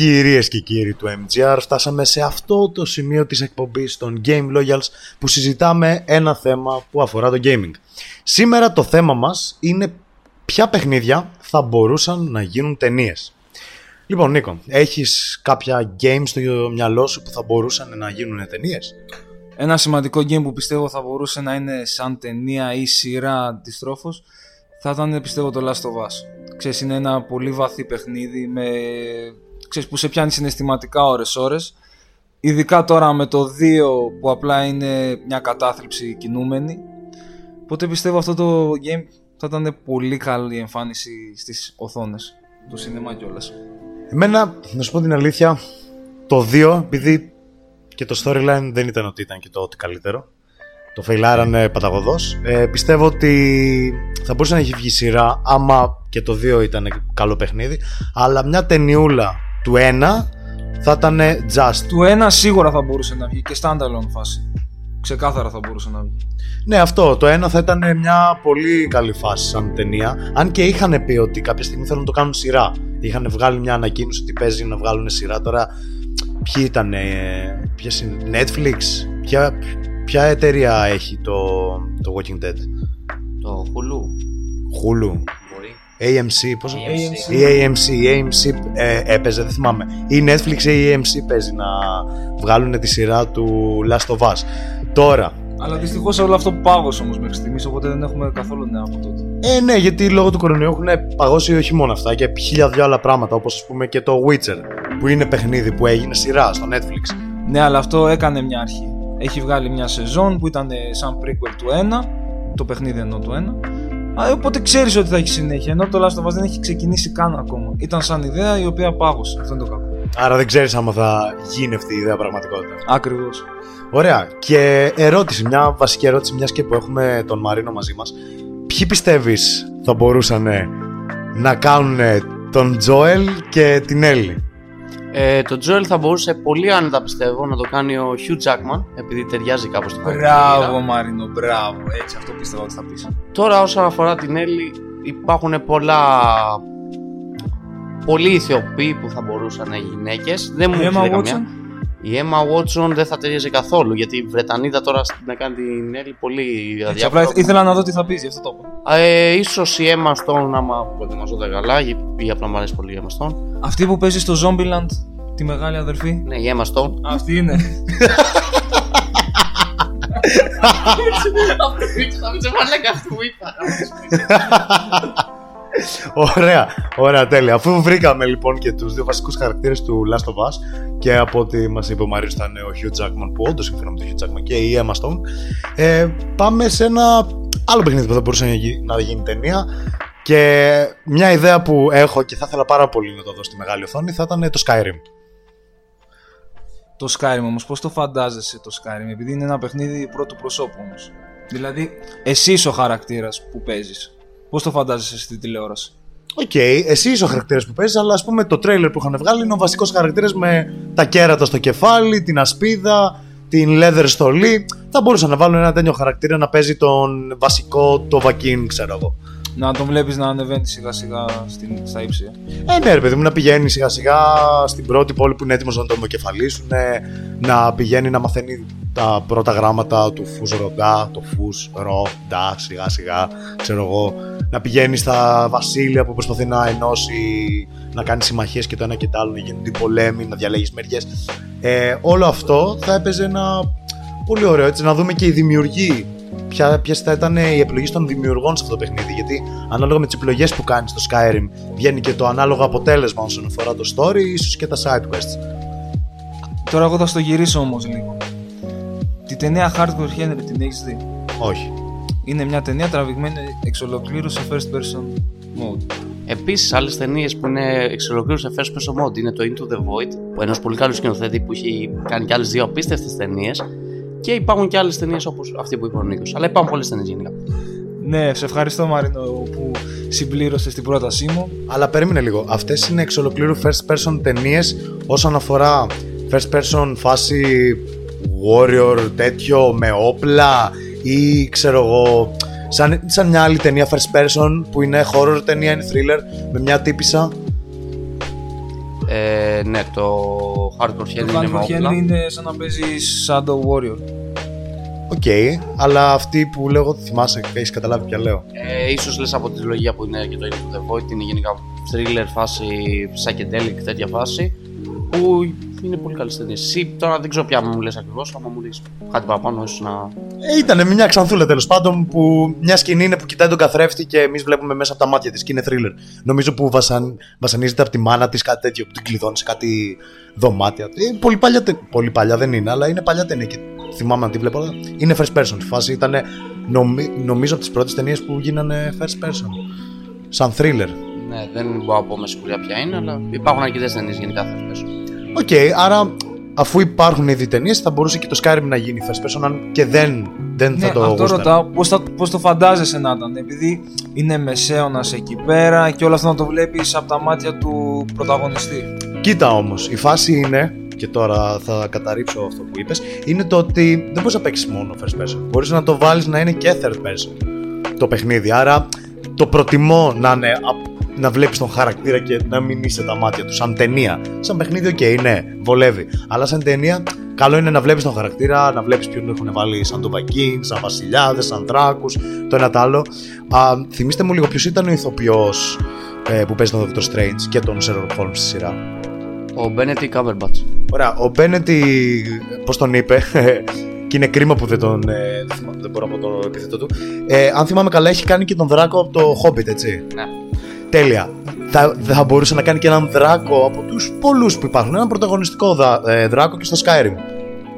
Και κυρίες και κύριοι του MGR φτάσαμε σε αυτό το σημείο της εκπομπής των Game Loyals που συζητάμε ένα θέμα που αφορά το gaming. Σήμερα το θέμα μας είναι ποια παιχνίδια θα μπορούσαν να γίνουν ταινίες. Λοιπόν Νίκο, έχεις κάποια games στο μυαλό σου που θα μπορούσαν να γίνουν ταινίες; Ένα σημαντικό game που πιστεύω θα μπορούσε να είναι σαν ταινία ή σειρά αντιστρόφως θα ήταν πιστεύω το Last of Us. Ξέρεις, είναι ένα πολύ βαθύ παιχνίδι με... ξέρεις, που σε πιάνει συναισθηματικά ώρες ώρες. Ειδικά τώρα με το 2 που απλά είναι μια κατάθλιψη κινούμενη. Οπότε πιστεύω αυτό το game θα ήταν πολύ καλή εμφάνιση στις οθόνες του σινεμά κιόλας. Εμένα, να σου πω την αλήθεια, το 2, επειδή και το storyline δεν ήταν ότι ήταν και το ότι καλύτερο, το φεϊλάρανε παταγωδός, ε, πιστεύω ότι θα μπορούσε να έχει βγει σειρά άμα και το 2 ήταν καλό παιχνίδι, αλλά μια ταινιούλα του 1 θα ήταν just. Του 1 σίγουρα θα μπορούσε να βγει και standalone φάση. Ξεκάθαρα θα μπορούσε να βγει. Ναι, αυτό. Το ένα θα ήταν μια πολύ καλή φάση σαν ταινία. Αν και είχαν πει ότι κάποια στιγμή θέλουν να το κάνουν σειρά. Είχαν βγάλει μια ανακοίνωση ότι παίζει να βγάλουν σειρά. Τώρα, ποιοι ήταν, ποια είναι, Netflix, ποια, ποια εταιρεία έχει το, το Walking Dead; Το Hulu. Hulu. Μπορεί. AMC, πώς AMC. Η AMC, η AMC ε, έπαιζε, δεν θυμάμαι. Η Netflix ή η AMC παίζει να βγάλουν τη σειρά του Last of Us. Τώρα, Αλλά δυστυχώς όλο αυτό πάγωσε όμως μέχρι στιγμής, οπότε δεν έχουμε καθόλου νέα από τότε. Ε, ναι, γιατί λόγω του κορονοϊού έχουν παγώσει όχι μόνο αυτά και χίλια δυο άλλα πράγματα, όπως ας πούμε και το Witcher, που είναι παιχνίδι που έγινε σειρά στο Netflix. Ναι, αλλά αυτό έκανε μια αρχή. Έχει βγάλει μια σεζόν που ήταν ε, σαν prequel του 1, το παιχνίδι ενώ του 1. Α, οπότε ξέρεις ότι θα έχει συνέχεια. Ενώ το Last of Us δεν έχει ξεκινήσει καν ακόμα. Ήταν σαν ιδέα η οποία πάγωσε. Αυτό είναι το κακό. Άρα δεν ξέρεις άμα θα γίνει αυτή η ιδέα πραγματικότητα. Ακριβώς. Ωραία. Και ερώτηση, μια βασική ερώτηση, μιας και που έχουμε τον Μαρίνο μαζί μας. Ποιοι πιστεύεις θα μπορούσαν ε, να κάνουν τον Τζόελ και την Έλλη; Ε, το Joel θα μπορούσε πολύ άνετα πιστεύω να το κάνει ο Hugh Jackman επειδή ταιριάζει κάπως στο Μπράβο, Μαρίνο, μπράβο. Έτσι, αυτό πίστευα ότι θα πεις. Τώρα όσον αφορά την Έλλη υπάρχουν πολλά πολλοί ηθοποιοί που θα μπορούσαν να είναι γυναίκες δεν μου Η Emma έρχεται καμιά. Watson. Η Emma Watson δεν θα ταιριάζει καθόλου γιατί η Βρετανίδα τώρα να κάνει την Έλλη πολύ Έτσι, απλά αδιάφορα. ήθελα να δω τι θα πεις, γι' αυτό το είπα. Ε, ίσως η Emma Stone άμα προετοιμαζόταν καλά ή ή απλά μου αρέσει πολύ η Emma Stone. Αυτή που παίζει στο Zombieland, τη μεγάλη αδερφή. Ναι, η Emma Stone. Αυτή είναι. Θα μην σε μαλάκα αυτό που είπα. Ωραία, ωραία, τέλεια. Αφού βρήκαμε λοιπόν και τους δύο βασικούς χαρακτήρες του Last of Us και από ό,τι μας είπε ο Μαρίνος ήταν ο Hugh Jackman που όντως συμφέρει με τον Hugh Jackman και η Emma Stone ε, πάμε σε ένα άλλο παιχνίδι που θα μπορούσε να γι- να γίνει ταινία και μια ιδέα που έχω και θα ήθελα πάρα πολύ να το δω στη μεγάλη οθόνη θα ήταν το Skyrim. Το Skyrim όμως, πώς το φαντάζεσαι το Skyrim, επειδή είναι ένα παιχνίδι πρώτου προσώπου όμως. Δηλαδή, εσύ είσαι ο χαρακτήρας που παίζεις. Πώς το φαντάζεσαι στη τηλεόραση; Οκ, εσύ είσαι ο χαρακτήρας που παίζεις, αλλά ας πούμε το τρέιλερ που είχαν βγάλει είναι ο βασικός χαρακτήρας με τα κέρατα στο κεφάλι, την ασπίδα, την leather στολή. Θα μπορούσαν να βάλουν ένα τέτοιο χαρακτήρα να παίζει τον βασικό, Dovahkiin, ξέρω εγώ. Να τον βλέπεις να ανεβαίνει σιγά σιγά στην, στα ύψη. ε. Ε, ναι, ρε παιδί μου, να πηγαίνει σιγά σιγά στην πρώτη πόλη που είναι έτοιμος να τον ομοκεφαλίσουν, να πηγαίνει να μαθαίνει τα πρώτα γράμματα του φους ροντά, το φους ροντά, σιγά σιγά, ξέρω εγώ, να πηγαίνει στα βασίλεια που προσπαθεί να ενώσει, να κάνει συμμαχίες και το ένα και το άλλο, να γίνονται πολέμοι, να διαλέγεις μεριές. Ε, όλο αυτό θα έπαιζε ένα πολύ ωραίο, έτσι, να δούμε και οι δημιουργοί ποιες θα ήταν οι επιλογές των δημιουργών σε αυτό το παιχνίδι. Γιατί ανάλογα με τις επιλογές που κάνεις στο Skyrim, βγαίνει και το ανάλογο αποτέλεσμα όσον αφορά το story, ίσως και τα side quests. Τώρα εγώ θα στο γυρίσω όμως λίγο. Τη ταινία Hardcore Henry την έχεις δει; Όχι. Είναι μια ταινία τραβηγμένη εξ ολοκλήρου σε first person mode. Επίσης, άλλες ταινίες που είναι εξ ολοκλήρου σε first person mode είναι το Into the Void, που ενός πολύ καλού σκηνοθέτη που έχει κάνει και άλλες δύο απίστευτες ταινίες. Και υπάρχουν και άλλες ταινίες όπως αυτή που είπε ο Νίκος. Αλλά υπάρχουν πολλές ταινίες γενικά. Ναι, σε ευχαριστώ Μαρίνο που συμπλήρωσες την πρότασή μου. Αλλά περίμενε λίγο. Αυτές είναι εξ ολοκλήρου first person ταινίες όσον αφορά first person φάση warrior τέτοιο με όπλα ή ξέρω εγώ. Σαν, σαν μια άλλη ταινία first person που είναι horror ταινία, είναι thriller με μια τύπησα. Ε, ναι, το Hardcore Το Henry είναι με Hardcore όπλα. Henry είναι σαν να παίζει Shadow Warrior. Ok, αλλά αυτή που λέω εγώ θυμάσαι, έχεις καταλάβει ποια λέω. Ε, ίσως λες από τη τριλογία που είναι και το Enter the Void, είναι γενικά thriller φάση, psychedelic τέτοια φάση, που είναι πολύ καλή ταινία. Εσύ τώρα δεν ξέρω ποια μου λες ακριβώς, άμα μου πεις κάτι παραπάνω ίσως να... Ε, ήταν μια ξανθούλα τέλος πάντων που μια σκηνή είναι που κοιτάει τον καθρέφτη και εμείς βλέπουμε μέσα από τα μάτια της και είναι thriller. Νομίζω που βασαν, βασανίζεται από τη μάνα της κάτι τέτοιο που την κλειδώνει σε κάτι δωμάτια. Ε, πολύ, παλιά, τε- πολύ παλιά δεν είναι, αλλά είναι παλιά ταινία και θυμάμαι να τη βλέπω. αλλά Είναι first person. Η φάση ήταν νομι, νομίζω από τις πρώτες ταινίες που γίνανε first person. Σαν thriller. Ναι, δεν μπορώ να πω με σιγουριά ποια είναι, αλλά υπάρχουν αρκετές ταινίες γενικά θα πέσω. Οκ, άρα αφού υπάρχουν ήδη ταινίες, θα μπορούσε και το Skyrim να γίνει first person, αν και δεν, δεν θα Ναι, το αυτό γούσταρε. ρωτάω πώς, θα- πώς το φαντάζεσαι να ήταν. Επειδή είναι μεσαίωνας εκεί πέρα και όλο αυτό να το βλέπεις από τα μάτια του πρωταγωνιστή. Κοίτα όμως, η φάση είναι, και τώρα θα καταρρίψω αυτό που είπες, είναι το ότι δεν μπορείς να παίξεις μόνο first person. Μπορείς να το βάλεις να είναι και third person το παιχνίδι. Άρα το προτιμώ να είναι απ- να βλέπεις τον χαρακτήρα και να μην είσαι τα μάτια του. Σαν ταινία. Σαν παιχνίδι, οκ, ναι, βολεύει. Αλλά σαν ταινία, καλό είναι να βλέπεις τον χαρακτήρα, να βλέπεις ποιον έχουν βάλει σαν τον Dovahkiin, σαν βασιλιάδες, σαν δράκου, το ένα το άλλο. Α, θυμήστε μου λίγο ποιος ήταν ο ηθοποιός ε, που παίζει τον Dr. Strange και τον Sherlock Holmes στη σειρά. Ο Benedict Cumberbatch. Ωραία, ο Μπένετι, πώς τον είπε, και είναι κρίμα που δεν τον. ε, δεν, θυμάμαι- δεν μπορώ από το επίθετο του. Ε, αν θυμάμαι καλά, έχει κάνει και τον Δράκο από το Hobbit, έτσι. Ναι. Τέλεια. Θα, δεν θα μπορούσε να κάνει και έναν Δράκο από τους πολλούς που υπάρχουν. Έναν πρωταγωνιστικό δα, ε, Δράκο και στο Skyrim.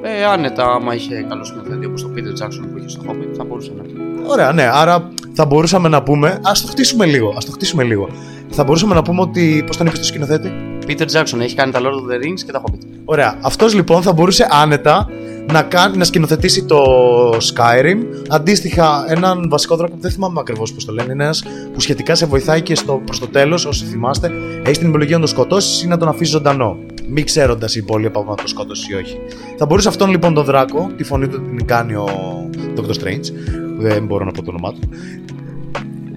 Ε, άνετα, άμα είχε καλός σκηνοθέτη όπως το Peter Jackson που είχε στο Hobbit, θα μπορούσε να Ωραία, ναι. Άρα θα μπορούσαμε να πούμε. Α το χτίσουμε λίγο. Ας το χτίσουμε λίγο. Θα μπορούσαμε να πούμε ότι. Πώς τον είπες στο σκηνοθέτη; Peter Jackson έχει κάνει τα Lord of the Rings και τα Hobbit. Ωραία. Αυτός λοιπόν θα μπορούσε άνετα να, κάνει, να σκηνοθετήσει το Skyrim. Αντίστοιχα, έναν βασικό δράκο που δεν θυμάμαι ακριβώς πώς το λένε. Είναι ένας που σχετικά σε βοηθάει και στο, προς το τέλος, όσοι θυμάστε. Έχει την επιλογή να τον σκοτώσεις ή να τον αφήσει ζωντανό. Μην ξέροντας η υπόλοιπα από να τον σκότωσε ή όχι. Θα μπορούσε αυτόν λοιπόν τον δράκο, τη φωνή του την κάνει ο Dr. Strange. που Δεν μπορώ να πω το όνομά του.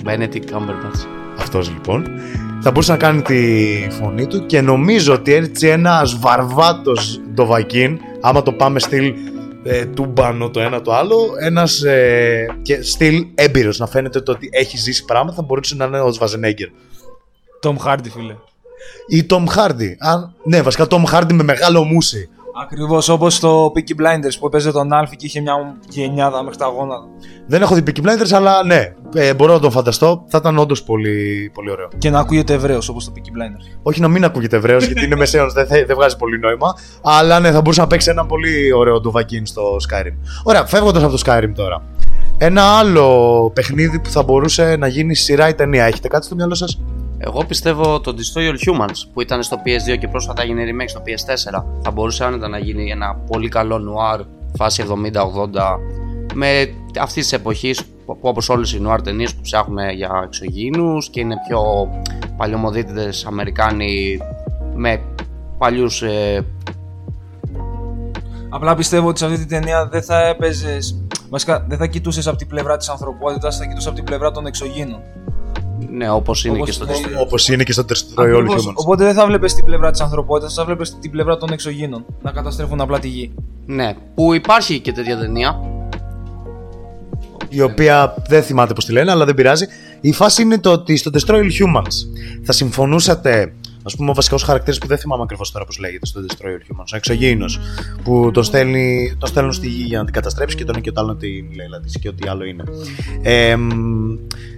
Benedict Cumberbatch. Αυτός λοιπόν θα μπορούσε να κάνει τη φωνή του και νομίζω ότι έτσι ένας βαρβάτος ντοβακίν άμα το πάμε στυλ ε, τούμπανο το ένα το άλλο ένας ε, και στυλ έμπειρος να φαίνεται το ότι έχει ζήσει πράγματα θα μπορούσε να είναι ο Σβαζενέγκερ Tom Hardy, φίλε. ή Tom Hardy. Αν, ναι βασικά Tom Hardy με μεγάλο μουσι Ακριβώς όπως το Peaky Blinders που έπαιζε τον Άλφη και είχε μια γενιάδα μέχρι τα γόνατα. δεν έχω δει Peaky Blinders αλλά ναι ε, μπορώ να τον φανταστώ θα ήταν όντως πολύ, πολύ ωραίο Και να ακούγεται Εβραίο όπως το Peaky Blinders. Όχι να μην ακούγεται Εβραίο, γιατί είναι μεσαίωνο, δεν, θα- δεν βγάζει πολύ νόημα. Αλλά ναι, θα μπορούσε να παίξει ένα πολύ ωραίο ντουβακίν στο Skyrim. Ωραία, φεύγοντας από το Skyrim τώρα. Ένα άλλο παιχνίδι που θα μπορούσε να γίνει σειρά ή ταινία. Έχετε κάτι στο μυαλό σας; Εγώ πιστεύω το Destroy All Humans που ήταν στο PS2 και πρόσφατα έγινε remake στο PS4 θα μπορούσε άνετα να γίνει ένα πολύ καλό νουάρ φάση 70-80 με αυτής της εποχής που όπως όλες οι νουάρ ταινίες που ψάχνουν για εξωγήινους και είναι πιο παλιωμοδίτητε Αμερικάνοι με παλιούς. Ε, Απλά πιστεύω ότι σε αυτή την ταινία δεν θα έπαιζες. Βασικά δεν θα κοιτούσες από την πλευρά της ανθρωπότητας, θα κοιτούσες από την πλευρά των εξωγήνων. Ναι, όπως είναι Όπως και στο το- Destroy. Όπως είναι και στο Destroy All Ακριβώς. Humans. Οπότε δεν θα βλέπεις την πλευρά της ανθρωπότητας, θα βλέπεις την πλευρά των εξωγήνων. Να καταστρέφουν απλά τη γη. Ναι, που υπάρχει και τέτοια ταινία. Η οποία δεν θυμάται πώς τη λένε, αλλά δεν πειράζει. Η φάση είναι το ότι στο Destroy All Humans θα συμφωνούσατε. Α πούμε, ο βασικός χαρακτήρας που δεν θυμάμαι ακριβώς τώρα πώς λέγεται στο Destroy All Humans, ο εξωγήινος, που τον, στέλνει, τον στέλνουν στη γη για να την καταστρέψει και τον και το άλλο τη λέλα της και ό,τι άλλο είναι. Ε, μ, θε-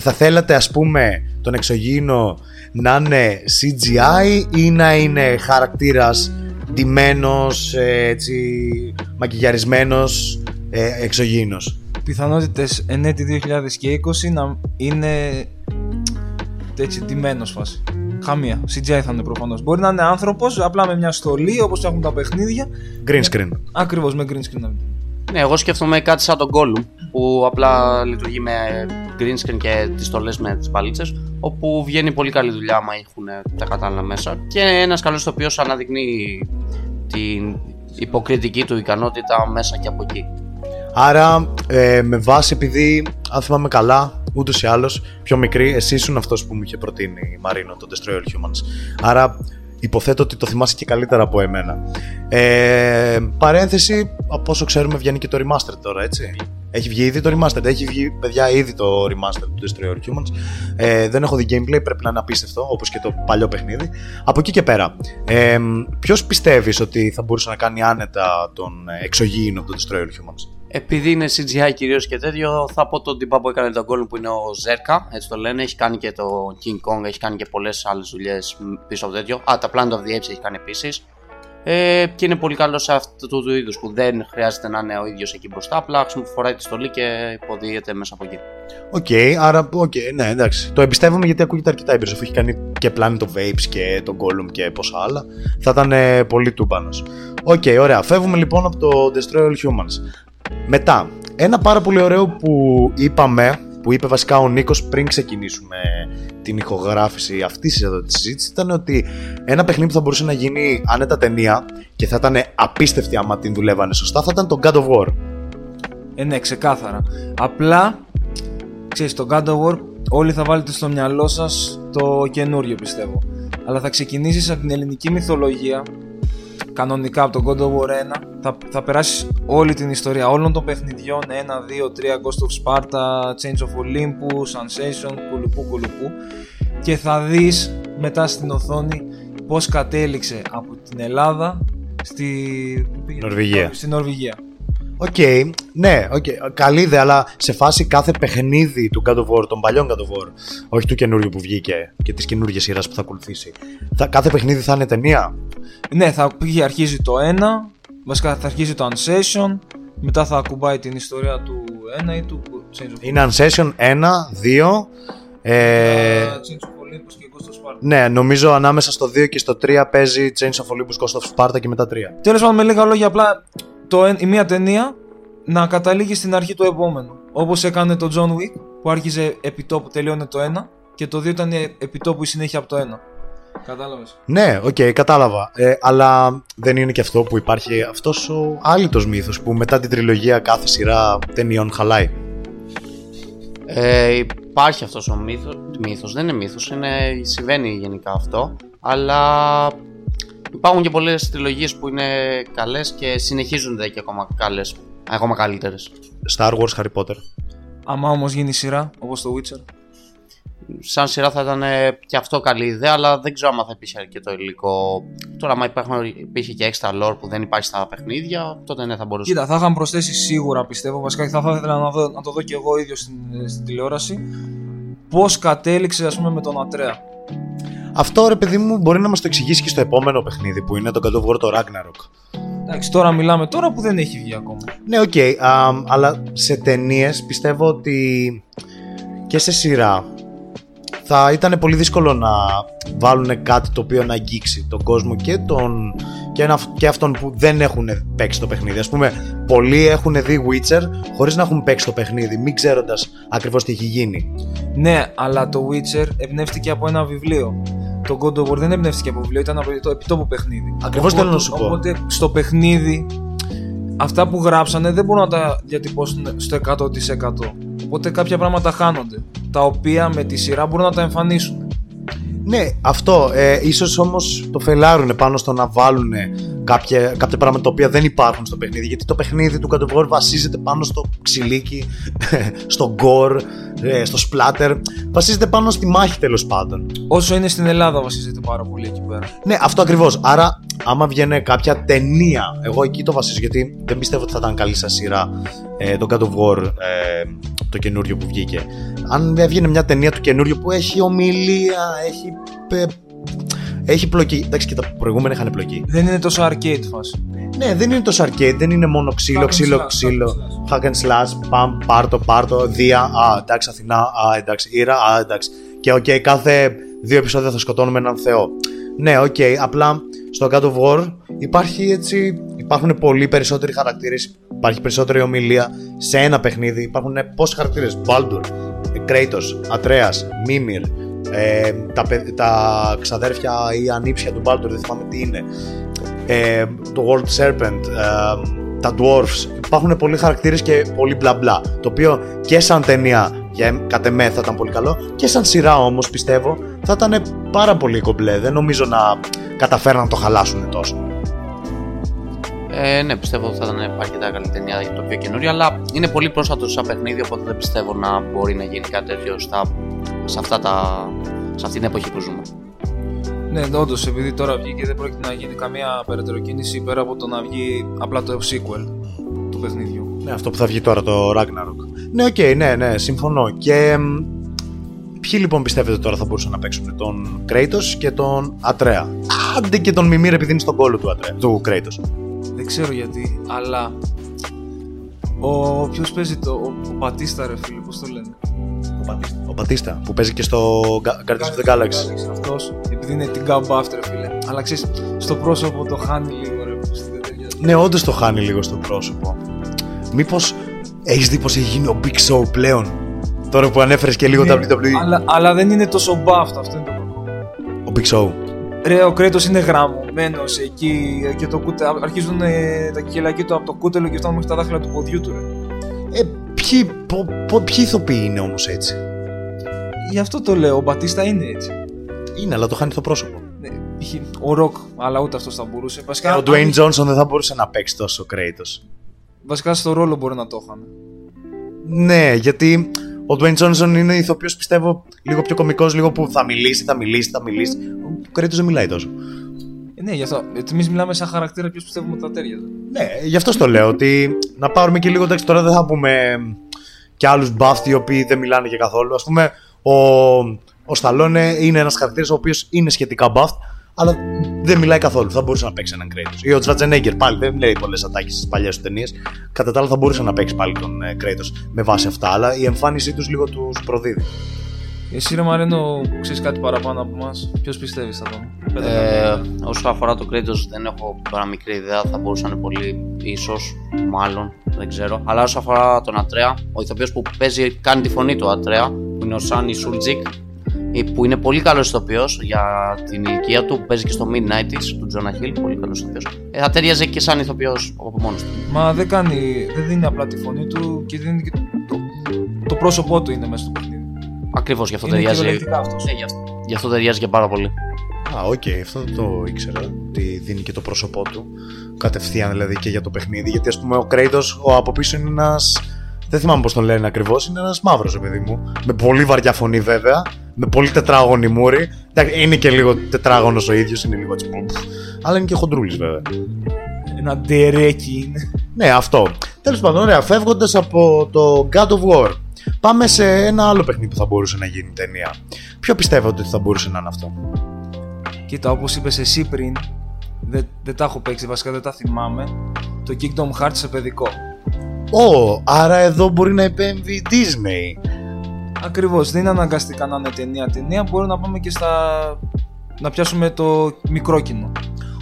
θα θέλατε, ας πούμε, τον εξωγήινο να είναι CGI ή να είναι χαρακτήρας ντυμένος, ε, έτσι, μακιγιαρισμένος, ε, εξωγήινος; Πιθανότητες εν έτη 2020 να είναι έτσι ντυμένος φάση. Καμία. CGI θα είναι προφανώς. Μπορεί να είναι άνθρωπος, απλά με μια στολή όπως έχουν τα παιχνίδια. Green screen. Ακριβώς με green screen. Να βγει. Ναι, εγώ σκέφτομαι κάτι σαν τον Gollum που απλά λειτουργεί με green screen και τις στολές με τις παλίτσες όπου βγαίνει πολύ καλή δουλειά άμα έχουν τα κατάλληλα μέσα και ένας καλός ηθοποιός αναδεικνύει την υποκριτική του ικανότητα μέσα και από εκεί. Άρα, ε, με βάση επειδή, αν θυμάμαι καλά, ούτως ή άλλως, πιο μικρή, εσύ ήσουν αυτός που μου είχε προτείνει η Μαρίνο, το Destroy All Humans. Άρα, Υποθέτω ότι το θυμάσαι και καλύτερα από εμένα. Ε, παρένθεση, από όσο ξέρουμε βγαίνει και το remaster τώρα, έτσι. Έχει βγει ήδη το remaster. Έχει βγει, παιδιά, ήδη το remaster του Destroy All Humans. Ε, δεν έχω δει gameplay, πρέπει να είναι απίστευτο, όπως και το παλιό παιχνίδι. Από εκεί και πέρα, ε, ποιος πιστεύεις ότι θα μπορούσε να κάνει άνετα τον εξωγήινο από το Destroy All Humans; Επειδή είναι CGI κυρίως και τέτοιο, θα πω τον τυπά που έκανε τον Golem που είναι ο Ζέρκα, έτσι το λένε. Έχει κάνει και το King Kong, έχει κάνει και πολλές άλλες δουλειές πίσω από τέτοιο. Α, τα Planet of the Apes έχει κάνει επίσης. Ε, και είναι πολύ καλός σε αυτού του είδους που δεν χρειάζεται να είναι ο ίδιος εκεί μπροστά. Απλά φοράει τη στολή και υποδύεται μέσα από εκεί. Ok, okay, άρα, okay, ναι, εντάξει. Το εμπιστεύομαι γιατί ακούγεται αρκετά έμπειρο. Έχει κάνει και Planet of Apes και τον Gollum και πόσα άλλα. Θα ήταν ε, πολύ τούμπανος. Ok, okay, ωραία. Φεύγουμε λοιπόν από το Destroy All Humans. Μετά, ένα πάρα πολύ ωραίο που είπαμε, που είπε βασικά ο Νίκος πριν ξεκινήσουμε την ηχογράφηση αυτής εδώ της συζήτησης ήταν ότι ένα παιχνίδι που θα μπορούσε να γίνει άνετα ταινία και θα ήταν απίστευτη άμα την δουλεύανε σωστά θα ήταν το God of War. Ε, ναι, ξεκάθαρα. Απλά, ξέρεις, το God of War όλοι θα βάλετε στο μυαλό σας το καινούριο πιστεύω. Αλλά θα ξεκινήσεις από την ελληνική μυθολογία κανονικά από τον God of War 1 θα, θα περάσεις όλη την ιστορία όλων των παιχνιδιών 1, 2, 3, Ghost of Sparta, Chains of Olympus, Ascension, κουλουπού κουλουπού και θα δεις μετά στην οθόνη πώς κατέληξε από την Ελλάδα στη Νορβηγία. Στη Νορβηγία. Ok, okay, ναι, okay. καλή ιδέα, αλλά σε φάση κάθε παιχνίδι του God of War, των παλιών God of War, όχι του καινούριου που βγήκε και της καινούργιας σειράς που θα ακολουθήσει, θα, κάθε παιχνίδι θα είναι ταινία; Ναι, θα αρχίζει το 1, βασικά θα αρχίζει το Unsession, μετά θα ακουμπάει την ιστορία του 1 ή του Change of Είναι Unsession 1, 2. Ε... Change of Olympus και Ghost of Sparta. Ναι, νομίζω ανάμεσα στο 2 και στο 3 παίζει Change of Olympus, Ghost of Sparta και μετά 3. Τέλος πάντων, με λίγα λόγια, απλά το, η μία ταινία να καταλήγει στην αρχή του επόμενου. Όπως έκανε το John Wick που άρχιζε επιτόπου, τελειώνε το 1 και το 2 ήταν επιτόπου η συνέχεια από το 1. Κατάλαβες. Ναι, ok, okay, κατάλαβα. Ε, αλλά δεν είναι και αυτό που υπάρχει αυτός ο άλυτος μύθος που μετά την τριλογία κάθε σειρά ταινιών χαλάει. Ε, υπάρχει αυτός ο μύθο. Μύθος, δεν είναι μύθος, είναι, συμβαίνει γενικά αυτό. Αλλά υπάρχουν και πολλές τριλογίες που είναι καλές και συνεχίζονται και ακόμα καλές. Ακόμα καλύτερες. Star Wars, Harry Potter. Άμα όμως γίνει σειρά, όπως το Witcher σαν σειρά θα ήταν και αυτό καλή ιδέα, αλλά δεν ξέρω αν θα υπήρχε και το υλικό. Τώρα, άμα υπήρχε και extra lore που δεν υπάρχει στα παιχνίδια, τότε ναι, θα μπορούσε. Κοίτα, θα είχαν προσθέσει σίγουρα πιστεύω. Βασικά θα, θα ήθελα να, δω, να το δω και εγώ ίδιο στην, στην τηλεόραση. Πώς κατέληξε, ας πούμε, με τον Ατρέα. Αυτό ρε παιδί μου μπορεί να μας το εξηγήσει και στο επόμενο παιχνίδι που είναι το God of War το Ragnarok. Εντάξει, τώρα μιλάμε τώρα που δεν έχει βγει ακόμα. Ναι, ok, okay, αλλά σε ταινίες πιστεύω ότι και σε σειρά θα ήταν πολύ δύσκολο να βάλουν κάτι το οποίο να αγγίξει τον κόσμο και, τον, και, ένα, και αυτόν που δεν έχουν παίξει το παιχνίδι. Ας πούμε, πολλοί έχουν δει Witcher χωρίς να έχουν παίξει το παιχνίδι, μην ξέροντας ακριβώς τι έχει γίνει. Ναι, αλλά το Witcher εμπνεύστηκε από ένα βιβλίο. Το God of War δεν εμπνεύστηκε από βιβλίο, ήταν από το επιτόπου παιχνίδι. Ακριβώς θέλω να σου πω. Οπότε στο παιχνίδι αυτά που γράψανε δεν μπορούν να τα διατυπώσουν στο 100%. Οπότε κάποια πράγματα χάνονται. Τα οποία με τη σειρά μπορούν να τα εμφανίσουν. Ναι, αυτό. Ε, ίσως όμως το φελάρουν πάνω στο να βάλουν κάποια, κάποια πράγματα τα οποία δεν υπάρχουν στο παιχνίδι. Γιατί το παιχνίδι του God βασίζεται πάνω στο ξυλίκι, στο gore, ε, στο splatter. Βασίζεται πάνω στη μάχη τέλος πάντων. Όσο είναι στην Ελλάδα βασίζεται πάρα πολύ εκεί πέρα. Ναι, αυτό ακριβώς. Άρα άμα βγαίνει κάποια ταινία, εγώ εκεί το βασίζω γιατί δεν πιστεύω ότι θα ήταν καλή σας σειρά ε, το God of War, ε, το καινούριο που βγήκε. Αν βγαίνει μια ταινία του καινούριου που έχει ομιλία, έχει. Ε, έχει πλοκή. Εντάξει και τα προηγούμενα είχαν πλοκή. Δεν είναι τόσο arcade φάση. Ναι, δεν είναι τόσο arcade, δεν είναι μόνο ξύλο, ξύλο, ξύλο. Hack and slash, παμ, πάρτο, πάρτο, δία. Α, εντάξει, Αθηνά, α, εντάξει, Ήρα, α, εντάξει. Και ok, okay, κάθε δύο επεισόδια θα σκοτώνουμε έναν Θεό. Ναι, ok, okay, απλά στο God of War υπάρχει έτσι, υπάρχουν πολύ περισσότεροι χαρακτήρες, υπάρχει περισσότερη ομιλία σε ένα παιχνίδι, υπάρχουν πόσοι χαρακτήρες, Baldur, Kratos, Atreus, Mimir, ε, τα, τα ξαδέρφια ή ανήψια του Baldur, δεν θυμάμαι τι είναι, ε, το World Serpent, ε, τα Dwarfs, υπάρχουν πολλοί χαρακτήρες και πολύ μπλα μπλα, το οποίο και σαν ταινία για κατ' εμέ θα ήταν πολύ καλό και σαν σειρά όμως πιστεύω θα ήταν πάρα πολύ κομπλέ, δεν νομίζω να καταφέραν να το χαλάσουν τόσο. Ε, ναι, πιστεύω ότι θα ήταν αρκετά καλή ταινία για το πιο καινούριο, αλλά είναι πολύ πρόσφατο σαν παιχνίδι, οπότε δεν πιστεύω να μπορεί να γίνει κάτι τέτοιο στα, σε, αυτά τα, σε αυτή την εποχή που ζούμε. Ναι, όντως, επειδή τώρα βγήκε δεν πρόκειται να γίνει καμία περαιτέρω κίνηση πέρα από το να βγει απλά το sequel του παιχνίδιου. Ναι, αυτό που θα βγει τώρα, το Ragnarok. Ναι, ok, okay, ναι, ναι, συμφωνώ. Και ποιοι λοιπόν πιστεύετε τώρα θα μπορούσαν να παίξουν, τον Kratos και τον Ατρέα. Άντε και τον Μιμήρ επειδή είναι στον κόλλο του, Ατρέα, του Kratos. Δεν ξέρω γιατί, αλλά ο ποιος παίζει το. Ο, ο Πατίστα, ρε φίλε, πώς το λένε; Ο Πατίστα. Ο Πατίστα που παίζει και στο Guardians of the Galaxy. Αυτός, επειδή είναι την Gab After, φίλε. Αλλά ξέρεις, στο πρόσωπο το χάνει λίγο, ρε. Ναι, όντως το χάνει λίγο στο πρόσωπο. Μήπως έχεις δει πως έχει γίνει ο Big Show πλέον. Τώρα που ανέφερες και λίγο ναι, WWE. Αλλά, αλλά δεν είναι τόσο buff αυτό είναι το Ο Big Show. Ρε, ο Κρέτος είναι γραμμωμένο εκεί και το κούτε, αρχίζουν ε, τα κελακή του από το κούτελο και φτάνουν μέχρι τα δάχτυλα του ποδιού του. Ρε. Ε, ποιοι, πο, πο, ποιοι ηθοποιοί είναι όμως έτσι; Γι' αυτό το λέω, ο Μπατίστα είναι έτσι. Είναι, αλλά το χάνει στο πρόσωπο. Ναι, ο Ροκ, αλλά ούτε αυτός θα μπορούσε. Βασικά, ε, ο Dwayne Johnson δεν θα μπορούσε να παίξει τόσο Κρέιτος. Βασικά στο ρόλο μπορεί να το είχαν. Ναι, γιατί ο Dwayne Johnson είναι ηθοποιός, πιστεύω, λίγο πιο κωμικός, λίγο που θα μιλήσει, θα μιλήσει, θα μιλήσει. Ο Κρέτος δεν μιλάει τόσο. Ε, ναι, γι' αυτό. Εμείς μιλάμε σαν χαρακτήρα, ποιος πιστεύουμε ότι θα τέριαζε. Ναι, γι' αυτό το λέω. Ότι να πάρουμε και λίγο. Εντάξει, τώρα δεν θα πούμε και άλλους μπάφτοι οι οποίοι δεν μιλάνε και καθόλου. Α πούμε, ο, ο Σταλόνε είναι ένας χαρακτήρας ο οποίος είναι σχετικά μπαφτ, αλλά δεν μιλάει καθόλου. Θα μπορούσε να παίξει έναν Kratos. Ή ο Τζατζενέγκερ πάλι δεν λέει πολλές ατάκες στις παλιές του ταινίες. Κατά τα άλλα θα μπορούσε να παίξει πάλι τον ε, Kratos με βάση αυτά, αλλά η εμφάνισή τους λίγο τους προδίδει. Εσύ ρε Μαρίνο, ξέρεις κάτι παραπάνω από εμάς; Ποιος πιστεύεις θα τον. Ε, όσο αφορά το Kratos, δεν έχω τώρα μικρή ιδέα. Θα μπορούσαν πολύ, ίσως, μάλλον, δεν ξέρω. Αλλά όσο αφορά τον Ατρέα, ο ηθοποιός που παίζει, κάνει τη φωνή του Ατρέα, που είναι ο Σάνι Σούλτζικ, ε, που είναι πολύ καλός ηθοποιός για την ηλικία του, που παίζει και στο Mid90s του Jonah Hill. Πολύ καλός ηθοποιός. Ε, θα ταιριάζει και σαν ηθοποιός από μόνος του. Μα δεν κάνει, δεν δίνει απλά τη φωνή του και δίνει και το, το, πρόσωπό του είναι μέσα στο παιχνίδι. Ακριβώς γι' αυτό ταιριάζει. Ναι, γι, αυτό, γι' αυτό ταιριάζει και πάρα πολύ. Α, ok, okay, αυτό δεν το ήξερα. Ότι δίνει και το πρόσωπό του κατευθείαν δηλαδή και για το παιχνίδι. Γιατί ας πούμε ο Kratos ο από πίσω είναι ένας δεν θυμάμαι πώς τον λένε ακριβώς. Είναι ένας μαύρος, παιδί μου. Με πολύ βαριά φωνή, βέβαια. Με πολύ τετράγωνη μούρη. Είναι και λίγο τετράγωνος ο ίδιος, είναι λίγο έτσι. Αλλά είναι και χοντρούλης, βέβαια. Ένα ντερέκι είναι. Ναι, αυτό. Τέλος πάντων, ωραία. Φεύγοντας από το God of War, πάμε σε ένα άλλο παιχνίδι που θα μπορούσε να γίνει ταινία. Ποιο πιστεύετε ότι θα μπορούσε να είναι αυτό; Κοίτα, όπως είπες εσύ πριν, δεν, δεν τα έχω παίξει, βασικά δεν τα θυμάμαι. Το Kingdom Hearts σε παιδικό. Ω, άρα εδώ μπορεί να επέμβει η Disney. Ακριβώς, δεν είναι αναγκαστικά να είναι ταινία ταινία, μπορεί να πάμε και στα. να πιάσουμε το μικρό κοινό.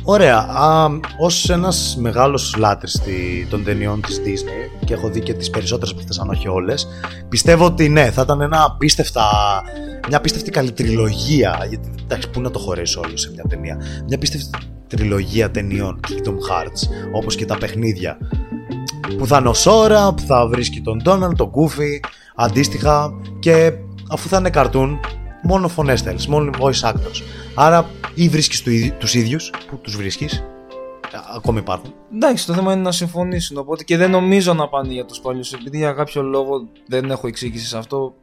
Ωραία. Α, ως ένας μεγάλος λάτρης των ταινιών της Disney και έχω δει και τις περισσότερες από αυτές αν όχι όλες πιστεύω ότι ναι, θα ήταν ένα απίστευτα, μια απίστευτη καλή τριλογία γιατί εντάξει πού να το χωρέσει όλο σε μια ταινία μια απίστευτη τριλογία ταινιών Kingdom Hearts όπως και τα παιχνίδια που θα είναι ο Σόρα, που θα βρίσκει τον Ντόναλντ, τον Γκούφι, αντίστοιχα και αφού θα είναι καρτούν, μόνο φωνές θέλεις, μόνο voice actors. Άρα ή βρίσκεις τους ίδιους, που τους βρίσκεις, ακόμη υπάρχουν. Εντάξει, το θέμα είναι να συμφωνήσουν, οπότε και δεν νομίζω να πάνε για τους παλιούς, επειδή για κάποιο λόγο δεν έχω εξήγηση σε αυτό,